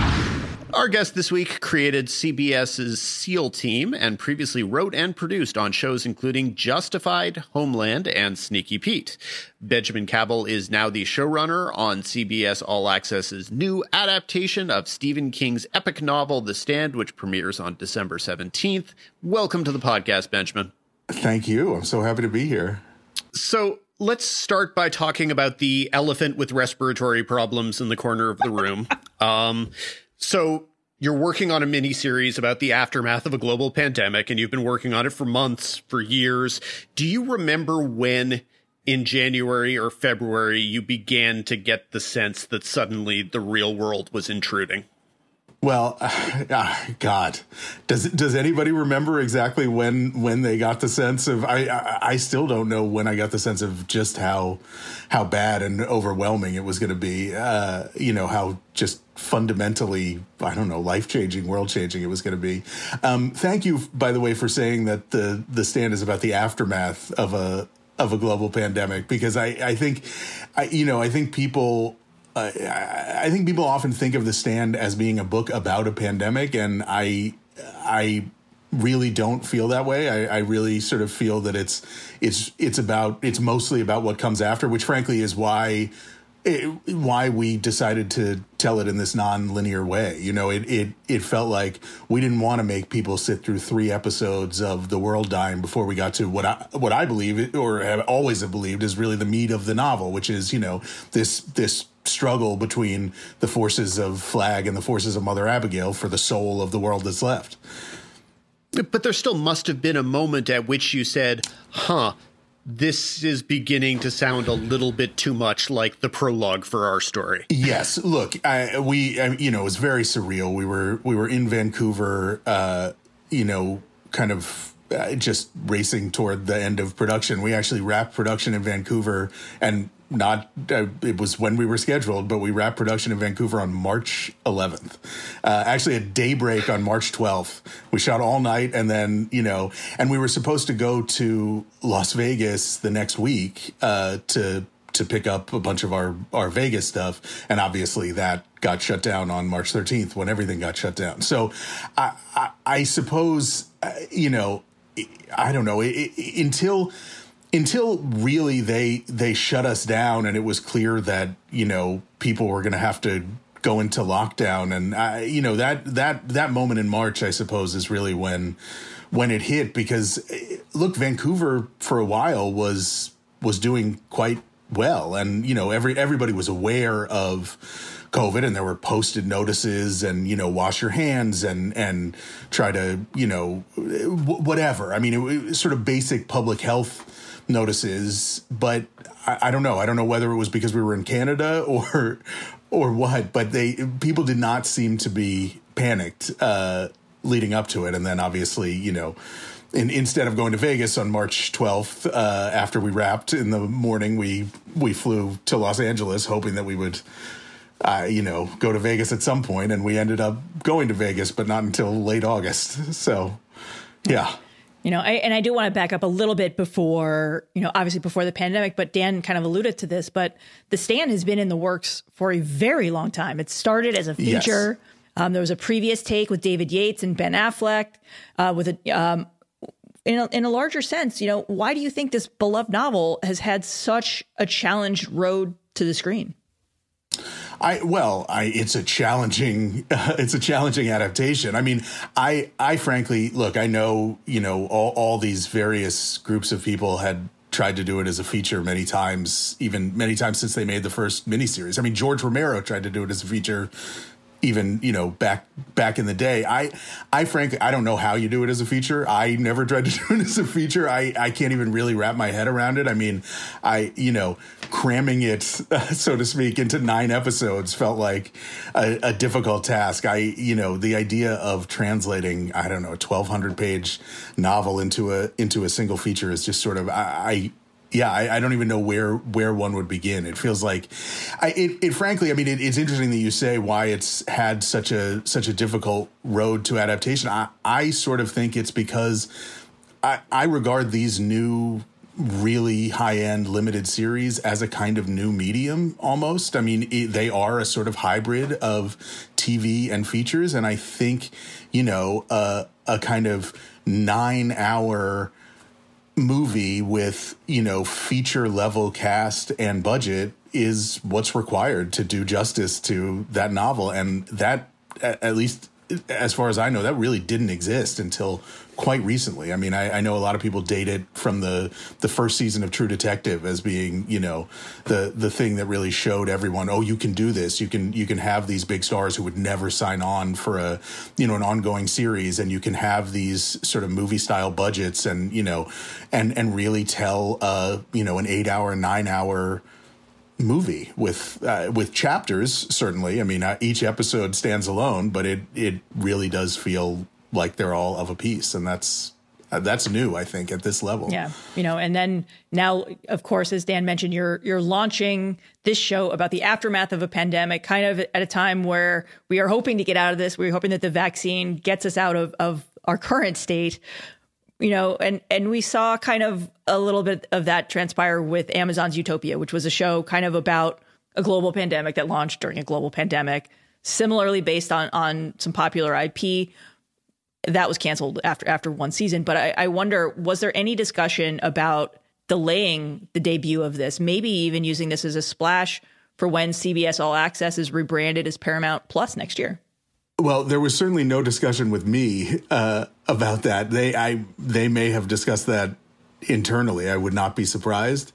Our guest this week created CBS's SEAL team and previously wrote and produced on shows including Justified, Homeland, and Sneaky Pete. Benjamin Cavell is now the showrunner on CBS All Access's new adaptation of Stephen King's epic novel, The Stand, which premieres on December 17th. Welcome to the podcast, Benjamin. Thank you. I'm so happy to be here. So, let's start by talking about the elephant with respiratory problems in the corner of the room. [LAUGHS] um, so you're working on a mini series about the aftermath of a global pandemic, and you've been working on it for months, for years. Do you remember when in January or February you began to get the sense that suddenly the real world was intruding? Well, [SIGHS] uh, God, does does anybody remember exactly when when they got the sense of? I, I, I still don't know when I got the sense of just how how bad and overwhelming it was going to be. Uh, you know how just fundamentally, I don't know, life changing, world changing it was going to be. Um, thank you, by the way, for saying that the the stand is about the aftermath of a of a global pandemic because I I think, I, you know, I think people I think people often think of The Stand as being a book about a pandemic, and I, I really don't feel that way. I, I, really sort of feel that it's it's it's about it's mostly about what comes after, which frankly is why it, why we decided to tell it in this non-linear way. You know, it it it felt like we didn't want to make people sit through three episodes of the world dying before we got to what I what I believe or have always have believed is really the meat of the novel, which is you know this this struggle between the forces of Flag and the forces of Mother Abigail for the soul of the world that's left. But there still must have been a moment at which you said, "Huh." this is beginning to sound a little bit too much like the prologue for our story. Yes, look, I, we, I, you know, it was very surreal. We were we were in Vancouver, uh, you know, kind of just racing toward the end of production. We actually wrapped production in Vancouver, and not uh, it was when we were scheduled but we wrapped production in vancouver on march 11th uh, actually at daybreak on march 12th we shot all night and then you know and we were supposed to go to las vegas the next week uh, to to pick up a bunch of our our vegas stuff. And obviously that got shut down on march 13th when everything got shut down. So i i, I suppose uh, you know i don't know it, it, until until really they they shut us down and it was clear that you know people were going to have to go into lockdown and I, you know that that that moment in March I suppose is really when when it hit because eh, look Vancouver for a while was was doing quite well and you know every everybody was aware of COVID and there were posted notices and you know wash your hands and and try to you know whatever I mean it, it sort of basic public health notices, but I, I, don't know. I don't know whether it was because we were in Canada [LAUGHS] or or what, but they people did not seem to be panicked uh, leading up to it, and then obviously, you know. In, instead of going to Vegas on March 12th, uh, after we wrapped in the morning, we we flew to Los Angeles, hoping that we would uh, you know, go to Vegas at some point, and we ended up going to Vegas, but not until late August. [LAUGHS] So, yeah. You know, I, and I do want to back up a little bit before, you know, obviously before the pandemic, but Dan kind of alluded to this, but The Stand has been in the works for a very long time. It started as a feature. Yes. Um, there was a previous take with David Yates and Ben Affleck uh, with a, um, in a, in a larger sense, you know, why do you think this beloved novel has had such a challenged road to the screen? I well, I it's a challenging uh, [LAUGHS] it's a challenging adaptation. I mean, I I frankly look, I know you know all all these various groups of people had tried to do it as a feature many times, even many times since they made the first miniseries. I mean, George Romero tried to do it as a feature even you know back back in the day. I i frankly i don't know how you do it as a feature. I never tried to [LAUGHS] do it as a feature. I i can't even really wrap my head around it. I mean i you know cramming it [LAUGHS] so to speak into nine episodes felt like a, a difficult task. I you know the idea of translating i don't know a 1200 page novel into a into a single feature is just sort of i, I yeah, I, I, don't even know where where one would begin. It feels like, I, it, it frankly, I mean, it, it's interesting that you say why it's had such a such a difficult road to adaptation. I, I sort of think it's because I, I regard these new really high end limited series as a kind of new medium almost. I mean, it, they are a sort of hybrid of TV and features. And I think, you know, uh, a kind of nine hour movie with, you know, feature level cast and budget is what's required to do justice to that novel. And that, at least as far as I know, that really didn't exist until quite recently. I mean, I, I, know a lot of people date it from the the first season of True Detective as being, you know, the the thing that really showed everyone, oh, you can do this. You can you can have these big stars who would never sign on for a you know an ongoing series, and you can have these sort of movie style budgets, and you know, and and really tell uh you know an eight hour, nine hour movie with uh, with chapters certainly i mean uh, each episode stands alone but it it really does feel like they're all of a piece and that's that's new i think at this level. Yeah you know and then now of course as dan mentioned you're you're launching this show about the aftermath of a pandemic kind of at a time where we are hoping to get out of this. We're hoping that the vaccine gets us out of of our current state you know and and we saw kind of a little bit of that transpire with amazon's utopia which was a show kind of about a global pandemic that launched during a global pandemic similarly based on on some popular ip that was canceled after after one season. But I, I wonder, was there any discussion about delaying the debut of this? Maybe even using this as a splash for when CBS All Access is rebranded as Paramount Plus next year. Well, there was certainly no discussion with me uh, about that. They, I, they may have discussed that internally. I would not be surprised.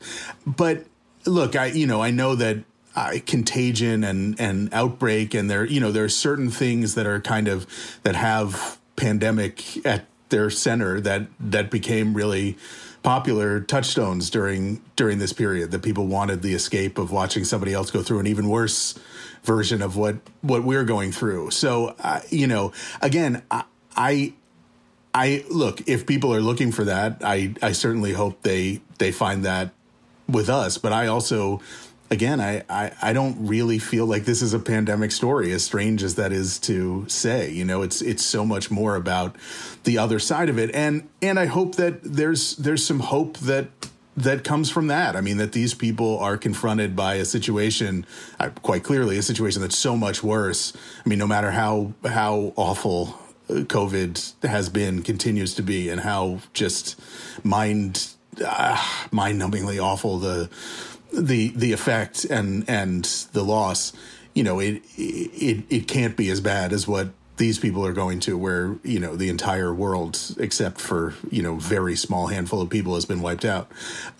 But look, I, you know, I know that uh, contagion and and outbreak, and there, you know, there are certain things that are kind of that have pandemic at their center that that became really popular touchstones during during this period that people wanted the escape of watching somebody else go through an even worse version of what what we're going through. So uh, you know again I, I I look if people are looking for that I I certainly hope they they find that with us. But I also again, I, I, I don't really feel like this is a pandemic story, as strange as that is to say. You know, it's it's so much more about the other side of it, and and I hope that there's there's some hope that that comes from that. I mean, that these people are confronted by a situation, uh, quite clearly, a situation that's so much worse. I mean, no matter how how awful uh, COVID has been, continues to be, and how just mind uh, mind numbingly awful the the the effect and and the loss, you know, it it it can't be as bad as what these people are going to where you know the entire world except for you know very small handful of people has been wiped out.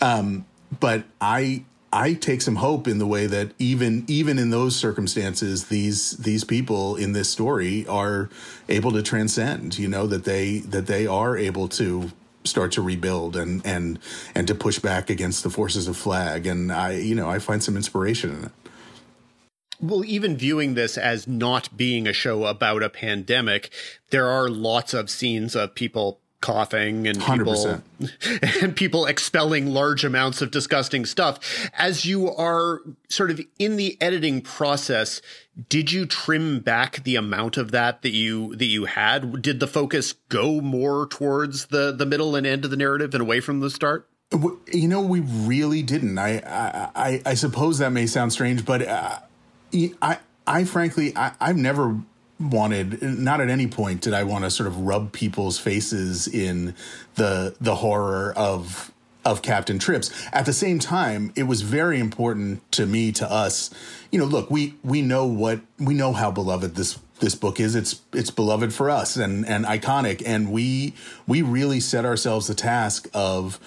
Um, but i i take some hope in the way that even even in those circumstances these these people in this story are able to transcend you know that they that they are able to start to rebuild and and and to push back against the forces of flag. And i you know i find some inspiration in it. Well, even viewing this as not being a show about a pandemic, there are lots of scenes of people coughing and people 100%. [LAUGHS] and people expelling large amounts of disgusting stuff. As you are sort of in the editing process did you trim back the amount of that that you that you had? Did the focus go more towards the the middle and end of the narrative and away from the start? You know we really didn't. I i i, suppose that may sound strange but uh, i i frankly I, i've never wanted not at any point did I want to sort of rub people's faces in the the horror of of Captain Trips. At the same time, it was very important to me to us. You know, look, we we know what we know how beloved this this book is. It's it's beloved for us and and iconic and we we really set ourselves the task of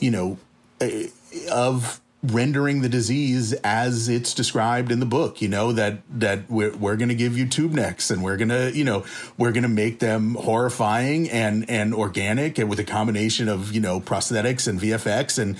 you know eh, of rendering the disease as it's described in the book you know that that we're, we're going to give you tube necks and we're going to you know we're going to make them horrifying and and organic and with a combination of you know prosthetics and vfx and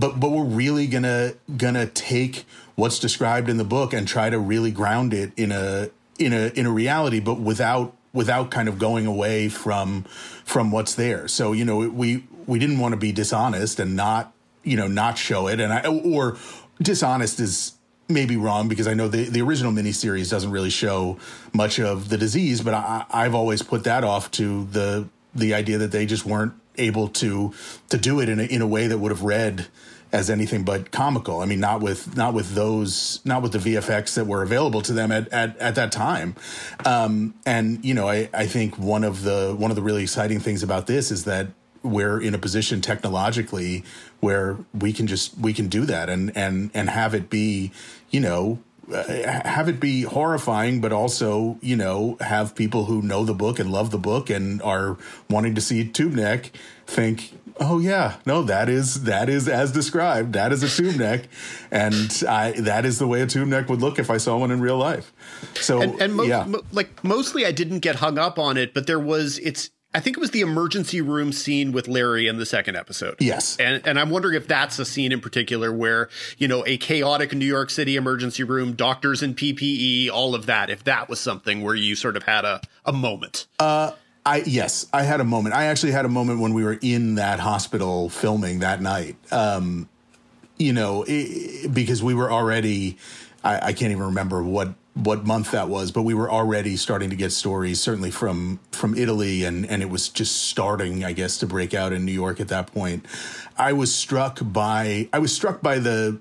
but but we're really going to going to take what's described in the book and try to really ground it in a in a in a reality but without without kind of going away from from what's there. So you know we we didn't want to be dishonest and not you know not show it and I or dishonest is maybe wrong because I know the the original miniseries doesn't really show much of the disease, but I, I've always put that off to the the idea that they just weren't able to to do it in a, in a way that would have read as anything but comical. I mean, not with not with those not with the VFX that were available to them at at, at that time. Um, and you know, I I think one of the one of the really exciting things about this is that we're in a position technologically where we can just we can do that and and and have it be you know uh, have it be horrifying, but also, you know, have people who know the book and love the book and are wanting to see Tube Neck think, oh yeah, no, that is that is as described. That is a tube neck, and I that is the way a tube neck would look if I saw one in real life. So and, and yeah. mo- like mostly, I didn't get hung up on it, but there was it's. I think it was the emergency room scene with Larry in the second episode. Yes. And and I'm wondering if that's a scene in particular where, you know, a chaotic New York City emergency room, doctors in PPE, all of that, if that was something where you sort of had a, a moment. Uh I yes, I had a moment. I actually had a moment when we were in that hospital filming that night. Um, you know, it, because we were already. I, I, can't even remember what what month that was, but we were already starting to get stories, certainly from from Italy, and and it was just starting, I guess, to break out in New York at that point. I was struck by I was struck by the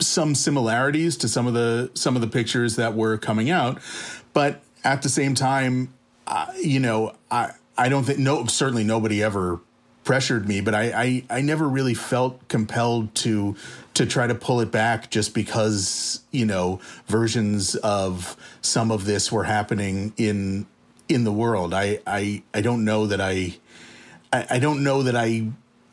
some similarities to some of the some of the pictures that were coming out, but at the same time uh, you know, I I don't think no certainly nobody ever pressured me, but I, I I never really felt compelled to to try to pull it back just because you know versions of some of this were happening in in the world. I I I don't know that I I, I don't know that I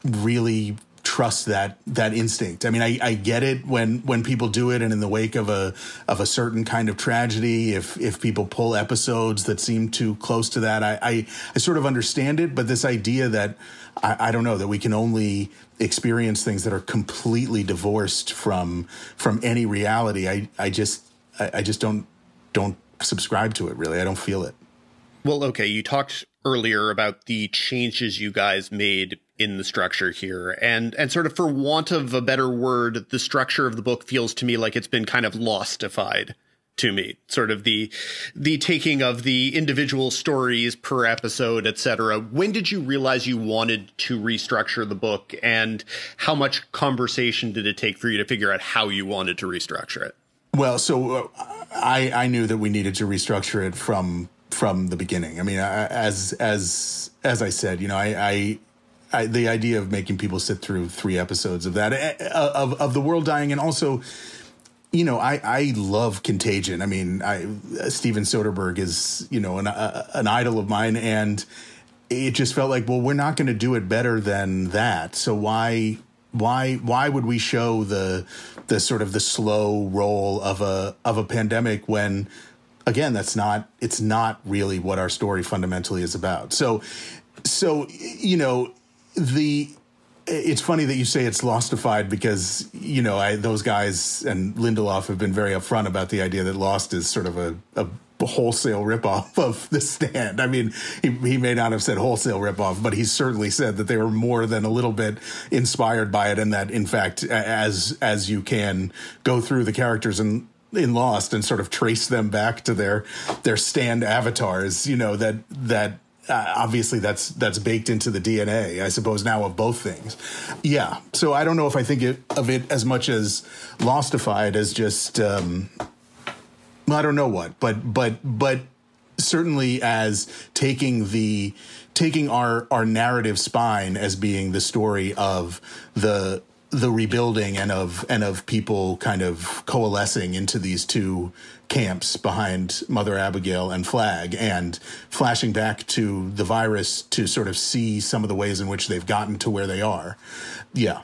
really trust that that instinct. I mean, I, I get it when when people do it, and in the wake of a of a certain kind of tragedy, if if people pull episodes that seem too close to that, I I, I sort of understand it. But this idea that I, I don't know that we can only experience things that are completely divorced from from any reality, I I just I, I just don't don't subscribe to it. Really, I don't feel it. Well, okay, you talked earlier about the changes you guys made in the structure here and and sort of for want of a better word the structure of the book feels to me like it's been kind of lostified to me sort of the the taking of the individual stories per episode etc when did you realize you wanted to restructure the book and how much conversation did it take for you to figure out how you wanted to restructure it? Well so uh, i i knew that we needed to restructure it from from the beginning. I mean as as as i said you know i i I, the idea of making people sit through three episodes of that eh, of of the world dying, and also, you know, I I love Contagion. I mean, I Steven Soderbergh is you know an uh, an idol of mine, and it just felt like, well, we're not going to do it better than that. So why why why would we show the the sort of the slow roll of a of a pandemic when again that's not it's not really what our story fundamentally is about. So so you know the it's funny that you say it's lostified because you know I, those guys and Lindelof have been very upfront about the idea that Lost is sort of a, a wholesale ripoff of The Stand. I mean, he, he may not have said wholesale ripoff, but he certainly said that they were more than a little bit inspired by it, and that in fact, as as you can go through the characters and in Lost and sort of trace them back to their their stand avatars, you know that that uh, obviously that's that's baked into the DNA, I suppose now of both things. Yeah, so I don't know if I think it, of it as much as Lostified as just um, I don't know what, but but but certainly as taking the taking our our narrative spine as being the story of the the rebuilding and of and of people kind of coalescing into these two camps behind Mother Abigail and Flag and flashing back to the virus to sort of see some of the ways in which they've gotten to where they are. Yeah.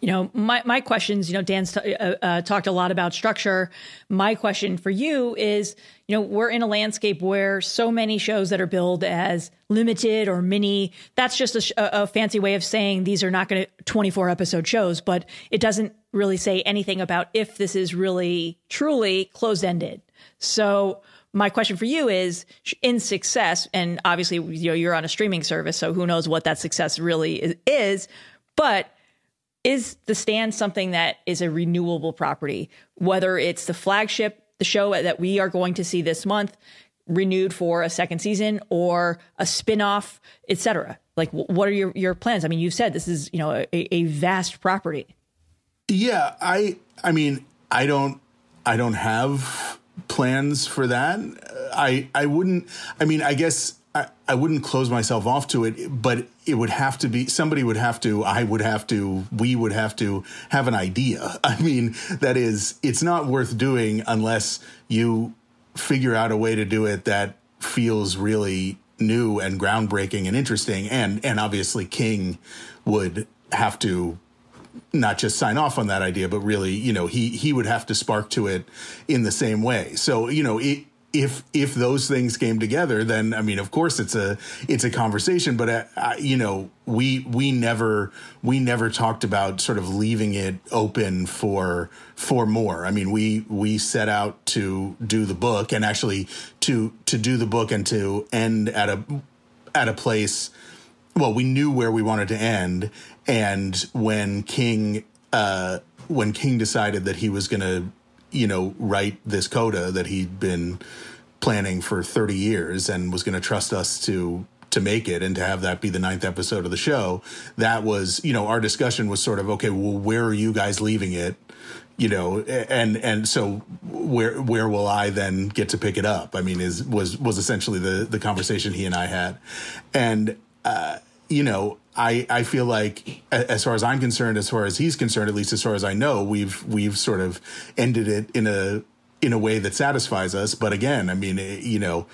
You know, my, my questions, you know, Dan's t- uh, uh, talked a lot about structure. My question for you is, you know, we're in a landscape where so many shows that are billed as limited or mini, that's just a, a fancy way of saying these are not going to 24 episode shows, but it doesn't really say anything about if this is really truly closed ended. So, my question for you is in success, and obviously, you know, you're on a streaming service, so who knows what that success really is, is but is the stand something that is a renewable property whether it's the flagship the show that we are going to see this month renewed for a second season or a spin-off, etc. Like what are your your plans? I mean, you've said this is, you know, a, a vast property. Yeah, I I mean, I don't I don't have plans for that. I I wouldn't I mean, I guess I, I wouldn't close myself off to it, but it would have to be somebody would have to, I would have to, we would have to have an idea. [LAUGHS] I mean, that is, it's not worth doing unless you figure out a way to do it that feels really new and groundbreaking and interesting. And, and obviously, King would have to not just sign off on that idea, but really, you know, he he would have to spark to it in the same way. So, you know, it, if if those things came together, then I mean, of course, it's a it's a conversation. But uh, uh, you know, we we never we never talked about sort of leaving it open for for more. I mean, we we set out to do the book and actually to to do the book and to end at a at a place. Well, we knew where we wanted to end, and when King uh, when King decided that he was going to you know, write this coda that he'd been planning for 30 years and was going to trust us to to make it and to have that be the ninth episode of the show that was you know our discussion was sort of okay well where are you guys leaving it? You know and and so where where will i then get to pick it up? I mean is was was essentially the the conversation he and i had. And uh you know I, I feel like as far as I'm concerned, as far as he's concerned, at least as far as I know, we've we've sort of ended it in a in a way that satisfies us. But again, I mean, you know,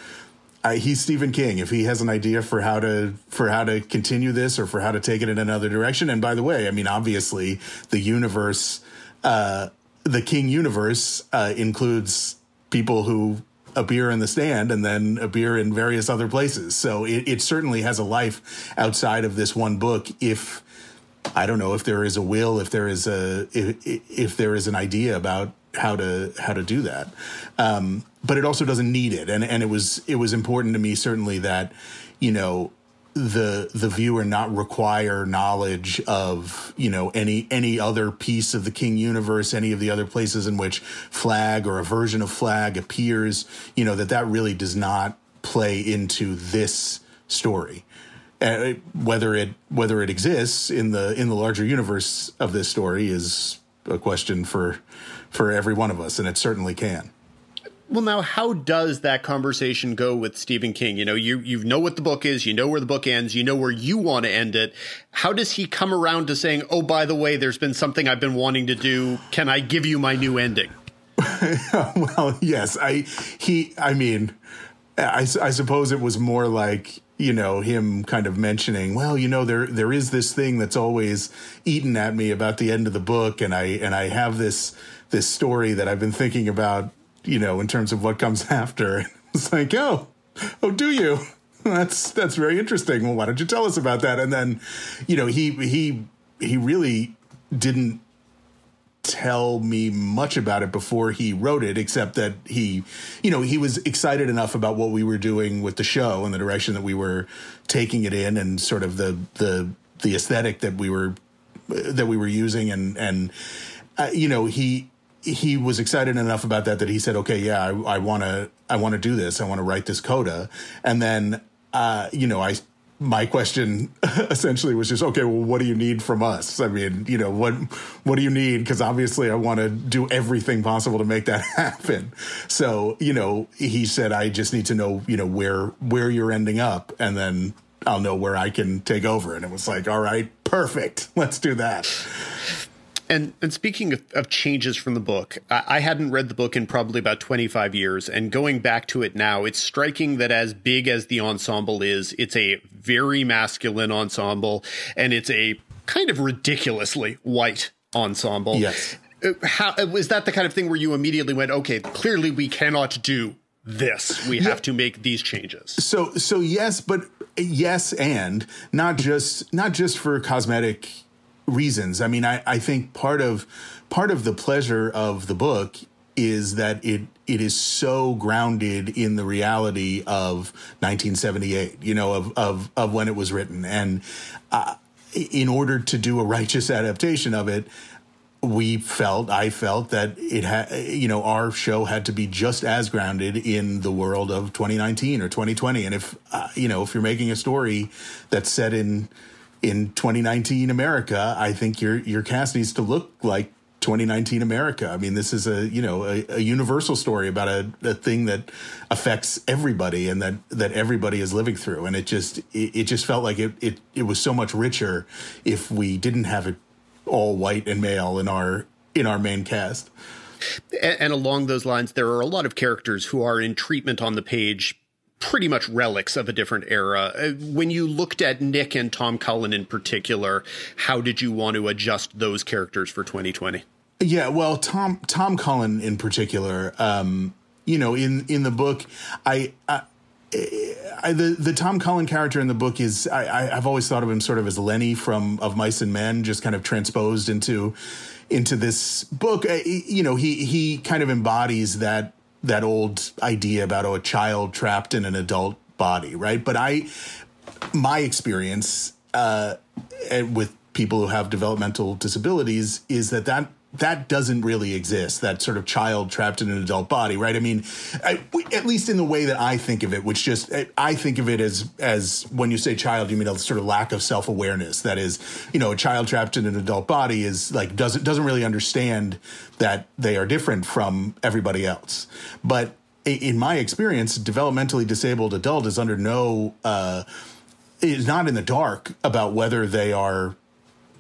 I, he's Stephen King. If he has an idea for how to for how to continue this or for how to take it in another direction, and by the way, I mean obviously the universe, uh, the King universe uh, includes people who appear in the stand and then a beer in various other places. So it, it certainly has a life outside of this one book. If I don't know if there is a will, if there is a if, if there is an idea about how to how to do that, um, but it also doesn't need it. And and it was it was important to me certainly that you know the the viewer not require knowledge of you know any any other piece of the king universe any of the other places in which flag or a version of flag appears you know that that really does not play into this story. Uh, whether it whether it exists in the in the larger universe of this story is a question for for every one of us and it certainly can well, now, how does that conversation go with Stephen King? You know, you you know what the book is, you know where the book ends, you know where you want to end it. How does he come around to saying, "Oh, by the way, there's been something I've been wanting to do. Can I give you my new ending?" [LAUGHS] well, yes, I he. I mean, I, I suppose it was more like you know him kind of mentioning well you know there there is this thing that's always eaten at me about the end of the book and i and i have this this story that i've been thinking about you know, in terms of what comes [LAUGHS] after. It's like, oh, oh, do you? That's that's very interesting. Well, why don't you tell us about that? And then, you know, he he he really didn't tell me much about it before he wrote it, except that he, you know, he was excited enough about what we were doing with the show and the direction that we were taking it in, and sort of the the the aesthetic that we were that we were using, and and uh, you know, he he was excited enough about that that he said, "Okay, yeah, I want to, I want to do this. I want to write this coda." And then, uh, you know, I my question [LAUGHS] essentially was just, "Okay, well, what do you need from us? I mean, you know, what what do you need? Because obviously, I want to do everything possible to make that [LAUGHS] happen." So, you know, he said, "I just need to know, you know, where where you're ending up, and then." I'll know where I can take over. And it was like, all right, perfect. Let's do that. And and speaking of, of, changes from the book, I, I, hadn't read the book in probably about 25 years, and going back to it now, it's striking that as big as the ensemble is, it's a very masculine ensemble, and it's a kind of ridiculously white ensemble. Yes. Uh, how was that the kind of thing where you immediately went, okay, clearly we cannot do this. We yeah. have to make these changes. So so yes, but yes, and not just not just for cosmetic reasons. I mean, I, I think part of part of the pleasure of the book is that it it is so grounded in the reality of 1978. You know, of of of when it was written, and uh, in order to do a righteous adaptation of it. we felt, I felt that it had, you know, our show had to be just as grounded in the world of 2019 or 2020. And if, uh, you know, if you're making a story that's set in, in 2019 America, I think your, your cast needs to look like 2019 America. I mean, this is a, you know, a, a universal story about a, a, thing that affects everybody and that, that everybody is living through. And it just, it, it just felt like it, it, it was so much richer if we didn't have it all white and male in our in our main cast. And, and along those lines, there are a lot of characters who are in treatment on the page pretty much relics of a different era. Uh, when you looked at Nick and Tom Cullen in particular, how did you want to adjust those characters for 2020? Yeah, well, Tom Tom Cullen in particular, um, you know, in in the book, I, I I, the the Tom Cullen character in the book is I, have always thought of him sort of as Lenny from Of Mice and Men, just kind of transposed into into this book. You know, he he kind of embodies that that old idea about oh, a child trapped in an adult body, right? But I, my experience uh, with people who have developmental disabilities is that that that doesn't really exist that sort of child trapped in an adult body right? I mean I, at least in the way that i think of it which just i think of it as as when you say child you mean a sort of lack of self-awareness. That is you know a child trapped in an adult body is like doesn't doesn't really understand that they are different from everybody else. But in my experience developmentally disabled adult is under no uh is not in the dark about whether they are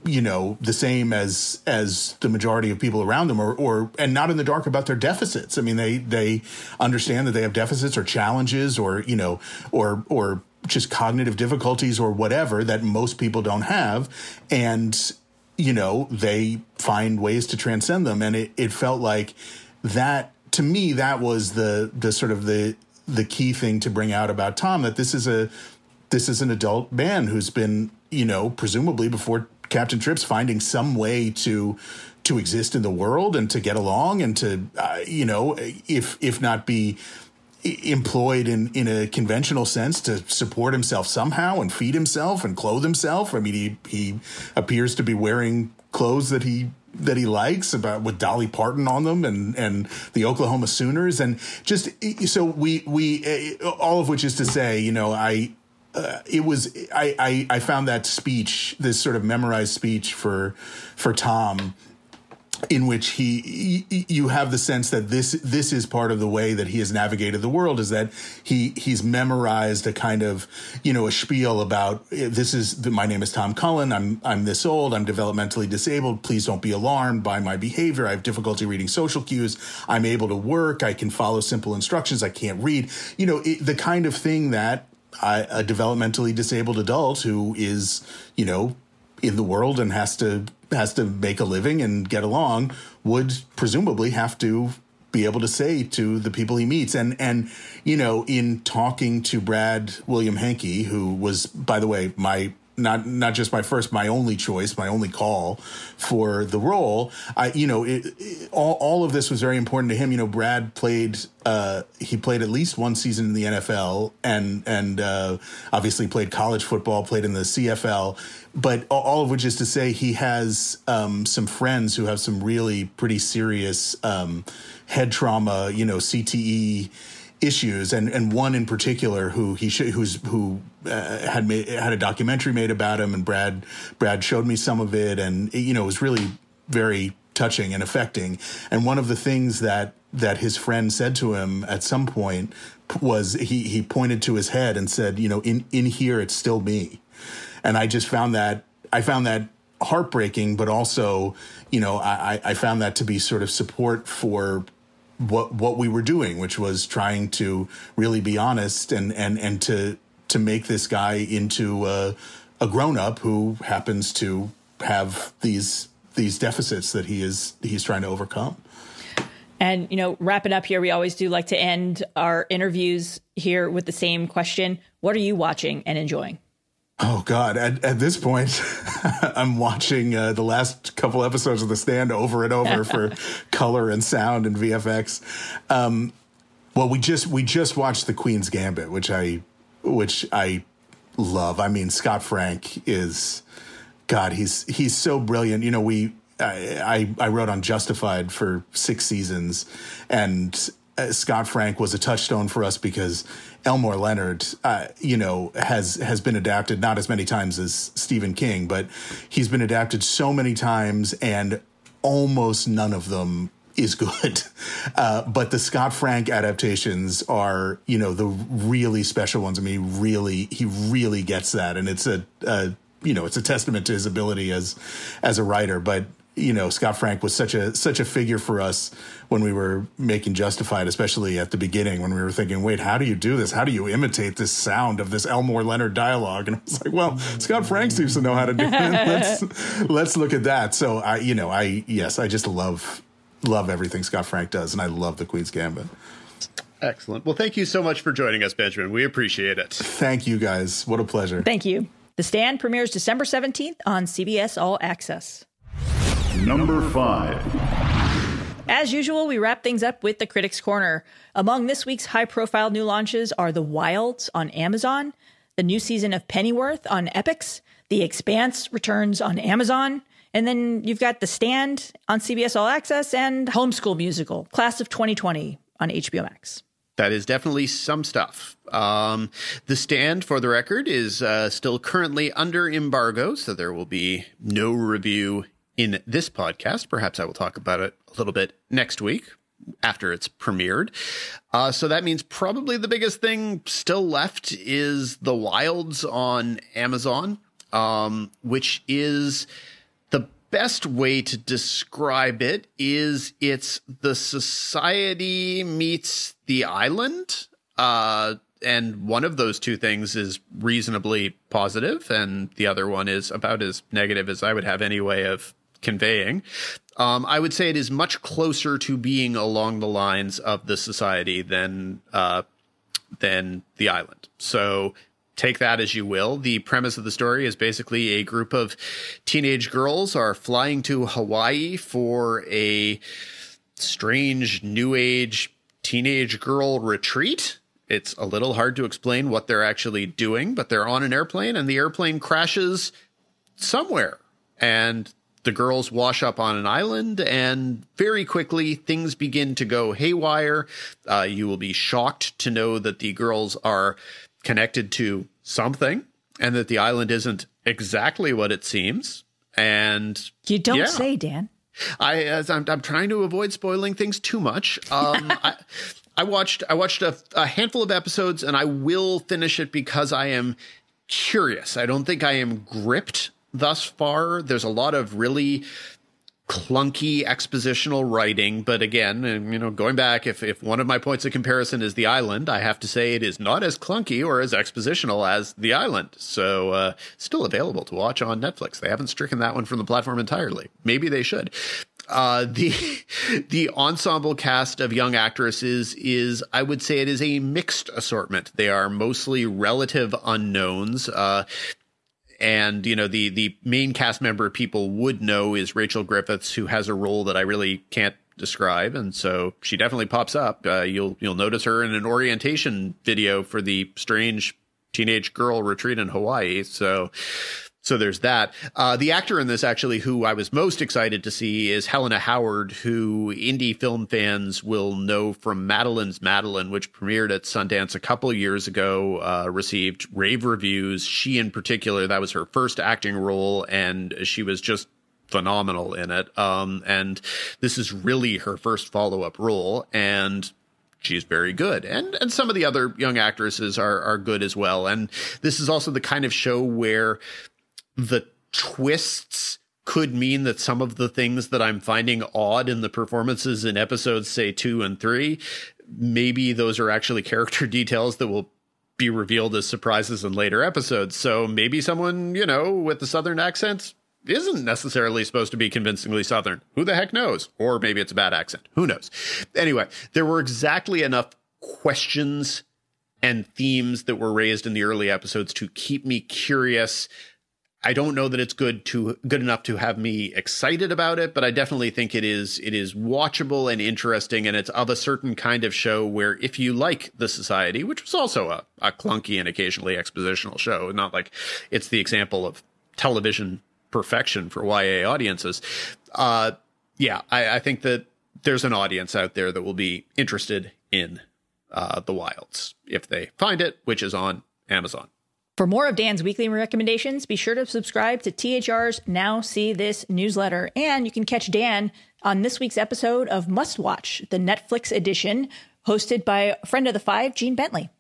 you know the same as as the majority of people around them or or and not in the dark about their deficits. I mean they they understand that they have deficits or challenges or you know or or just cognitive difficulties or whatever that most people don't have. And you know they find ways to transcend them. And it, it felt like that to me that was the the sort of the the key thing to bring out about tom that this is a this is an adult man who's been you know presumably before Captain Trips finding some way to to exist in the world and to get along and to uh, you know if if not be employed in in a conventional sense to support himself somehow and feed himself and clothe himself. I mean, he he appears to be wearing clothes that he that he likes about with Dolly Parton on them and and the Oklahoma Sooners and just so we we all of which is to say, you know, I uh, it was I, I, I found that speech this sort of memorized speech for for Tom in which he, he, you have the sense that this this is part of the way that he has navigated the world is that he he's memorized a kind of you know a spiel about this is my name is Tom Cullen I'm I'm this old I'm developmentally disabled please don't be alarmed by my behavior I have difficulty reading social cues I'm able to work I can follow simple instructions I can't read. You know it, the kind of thing that a developmentally disabled adult who is, you know, in the world and has to has to make a living and get along would presumably have to be able to say to the people he meets. And and you know in talking to Brad William Henke who was by the way my not not just my first, my only choice, my only call for the role. I, you know, it, it, all all of this was very important to him. You know, Brad played uh, he played at least one season in the NFL, and and uh, obviously played college football, played in the CFL. But all of which is to say, he has um, some friends who have some really pretty serious um, head trauma. You know, CTE issues, and and one in particular who he sh- who's who uh, had made had a documentary made about him, and Brad Brad showed me some of it, and you know it was really very touching and affecting. And one of the things that that his friend said to him at some point was he he pointed to his head and said, you know, in in here it's still me, and I just found that I found that heartbreaking, but also, you know, I, I found that to be sort of support for what what we were doing, which was trying to really be honest and and and to to make this guy into a, a grown up who happens to have these these deficits that he is he's trying to overcome. And you know, wrap it up here. We always do like to end our interviews here with the same question: What are you watching and enjoying? Oh God! At, at this point, [LAUGHS] I'm watching uh, the last couple episodes of The Stand over and over for [LAUGHS] color and sound and VFX. Um, well, we just we just watched The Queen's Gambit, which I which I love. I mean, Scott Frank is God. He's he's so brilliant. You know, we I, I wrote on Justified for six seasons, and uh, Scott Frank was a touchstone for us because Elmore Leonard, uh, you know, has has been adapted not as many times as Stephen King, but he's been adapted so many times, and almost none of them is good. [LAUGHS] Uh, but the Scott Frank adaptations are, you know, the really special ones. I mean, he really, he really gets that, and it's a, a you know, it's a testament to his ability as as a writer. But you know, Scott Frank was such a such a figure for us when we were making Justified, especially at the beginning when we were thinking, wait, how do you do this? How do you imitate this sound of this Elmore Leonard dialogue? And I was like, well, Scott Frank seems to know how to do it. [LAUGHS] let's let's look at that. So I, you know, I yes, I just love love everything Scott Frank does, and I love the Queen's Gambit. Excellent. Well, thank you so much for joining us, Benjamin. We appreciate it. Thank you, guys. What a pleasure. Thank you. The Stand premieres December 17th on CBS All Access. Number five. As usual, we wrap things up with the Critics Corner. Among this week's high profile new launches are The Wilds on Amazon, the new season of Pennyworth on Epix, The Expanse returns on Amazon, and then you've got The Stand on CBS All Access and Homeschool Musical, Class of 2020 on HBO Max. That is definitely some stuff. Um, the stand, for the record, is uh, still currently under embargo, so there will be no review in this podcast. Perhaps I will talk about it a little bit next week after it's premiered. Uh, so that means probably the biggest thing still left is The Wilds on Amazon, um, which is best way to describe it is it's the society meets the island. Uh, and one of those two things is reasonably positive, and the other one is about as negative as I would have any way of conveying. Um, I would say it is much closer to being along the lines of the society than uh, than the island. So take that as you will. The premise of the story is basically a group of teenage girls are flying to Hawaii for a strange new age teenage girl retreat. It's a little hard to explain what they're actually doing, but they're on an airplane and the airplane crashes somewhere. And the girls wash up on an island, and very quickly things begin to go haywire. Uh, you will be shocked to know that the girls are connected to something and that the island isn't exactly what it seems. And you don't yeah. say, Dan. I as I'm, I'm trying to avoid spoiling things too much. Um, [LAUGHS] I, I watched I watched a, a handful of episodes, and I will finish it because I am curious. I don't think I am gripped thus far. There's a lot of really clunky expositional writing, but again, you know, going back, if if one of my points of comparison is the island, I have to say it is not as clunky or as expositional as the island. So, uh, still available to watch on Netflix. They haven't stricken that one from the platform entirely. Maybe they should. Uh, the [LAUGHS] the ensemble cast of young actresses is, I would say, it is a mixed assortment. They are mostly relative unknowns. Uh, and you know the the main cast member people would know is Rachel Griffiths, who has a role that I really can't describe, and so she definitely pops up. Uh, you'll you'll notice her in an orientation video for the strange teenage girl retreat in Hawaii. So so there's that. Uh, the actor in this, actually, who I was most excited to see is Helena Howard, who indie film fans will know from Madeline's Madeline, which premiered at Sundance a couple years ago, uh, received rave reviews. She, in particular, that was her first acting role, and she was just phenomenal in it. Um, and this is really her first follow up role. And she's very good. And and some of the other young actresses are are good as well. And this is also the kind of show where the twists could mean that some of the things that I'm finding odd in the performances in episodes, say two and three, maybe those are actually [LAUGHS] character details that will be revealed as surprises in later episodes. So maybe someone, you know, with the Southern accent isn't necessarily supposed to be convincingly Southern. Who the heck knows? Or maybe it's a bad accent. Who knows? Anyway, there were exactly enough questions and themes that were raised in the early episodes to keep me curious I don't know that it's good to good enough to have me excited about it, but I definitely think it is it is watchable and interesting, and it's of a certain kind of show where if you like the Society, which was also a, a clunky and occasionally expositional show, not like it's the example of television perfection for YA audiences. Uh, yeah, I, I think that there's an audience out there that will be interested in uh, the wilds if they find it, which is on Amazon. For more of Dan's weekly recommendations, be sure to subscribe to THR's Now See This newsletter. And you can catch Dan on this week's episode of Must Watch, the Netflix edition, hosted by a friend of the five, Jean Bentley.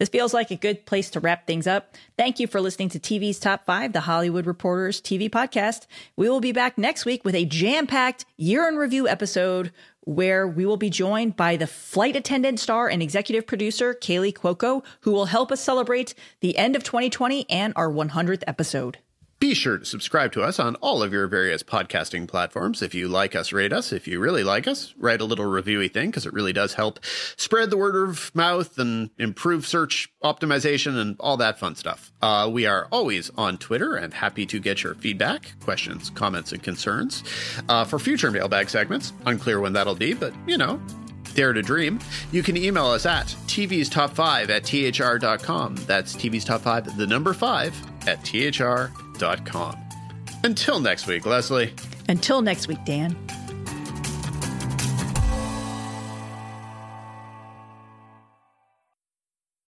This feels like a good place to wrap things up. Thank you for listening to TV's Top 5, the Hollywood Reporters TV podcast. We will be back next week with a jam packed year in review episode where we will be joined by the flight attendant star and executive producer, Kaley Cuoco, who will help us celebrate the end of 2020 and our 100th episode. Be sure to subscribe to us on all of your various podcasting platforms. If you like us, rate us. If you really like us, write a little reviewy thing because it really does help spread the word of mouth and improve search optimization and all that fun stuff. Uh, we are always on Twitter and happy to get your feedback, questions, comments, and concerns uh, for future mailbag segments. Unclear when that'll be, but you know, dare to dream, you can email us at TV's Top 5 at THR.com. That's TV's Top 5, the number 5 at THR.com. Until next week, Lesley. Until next week, Dan.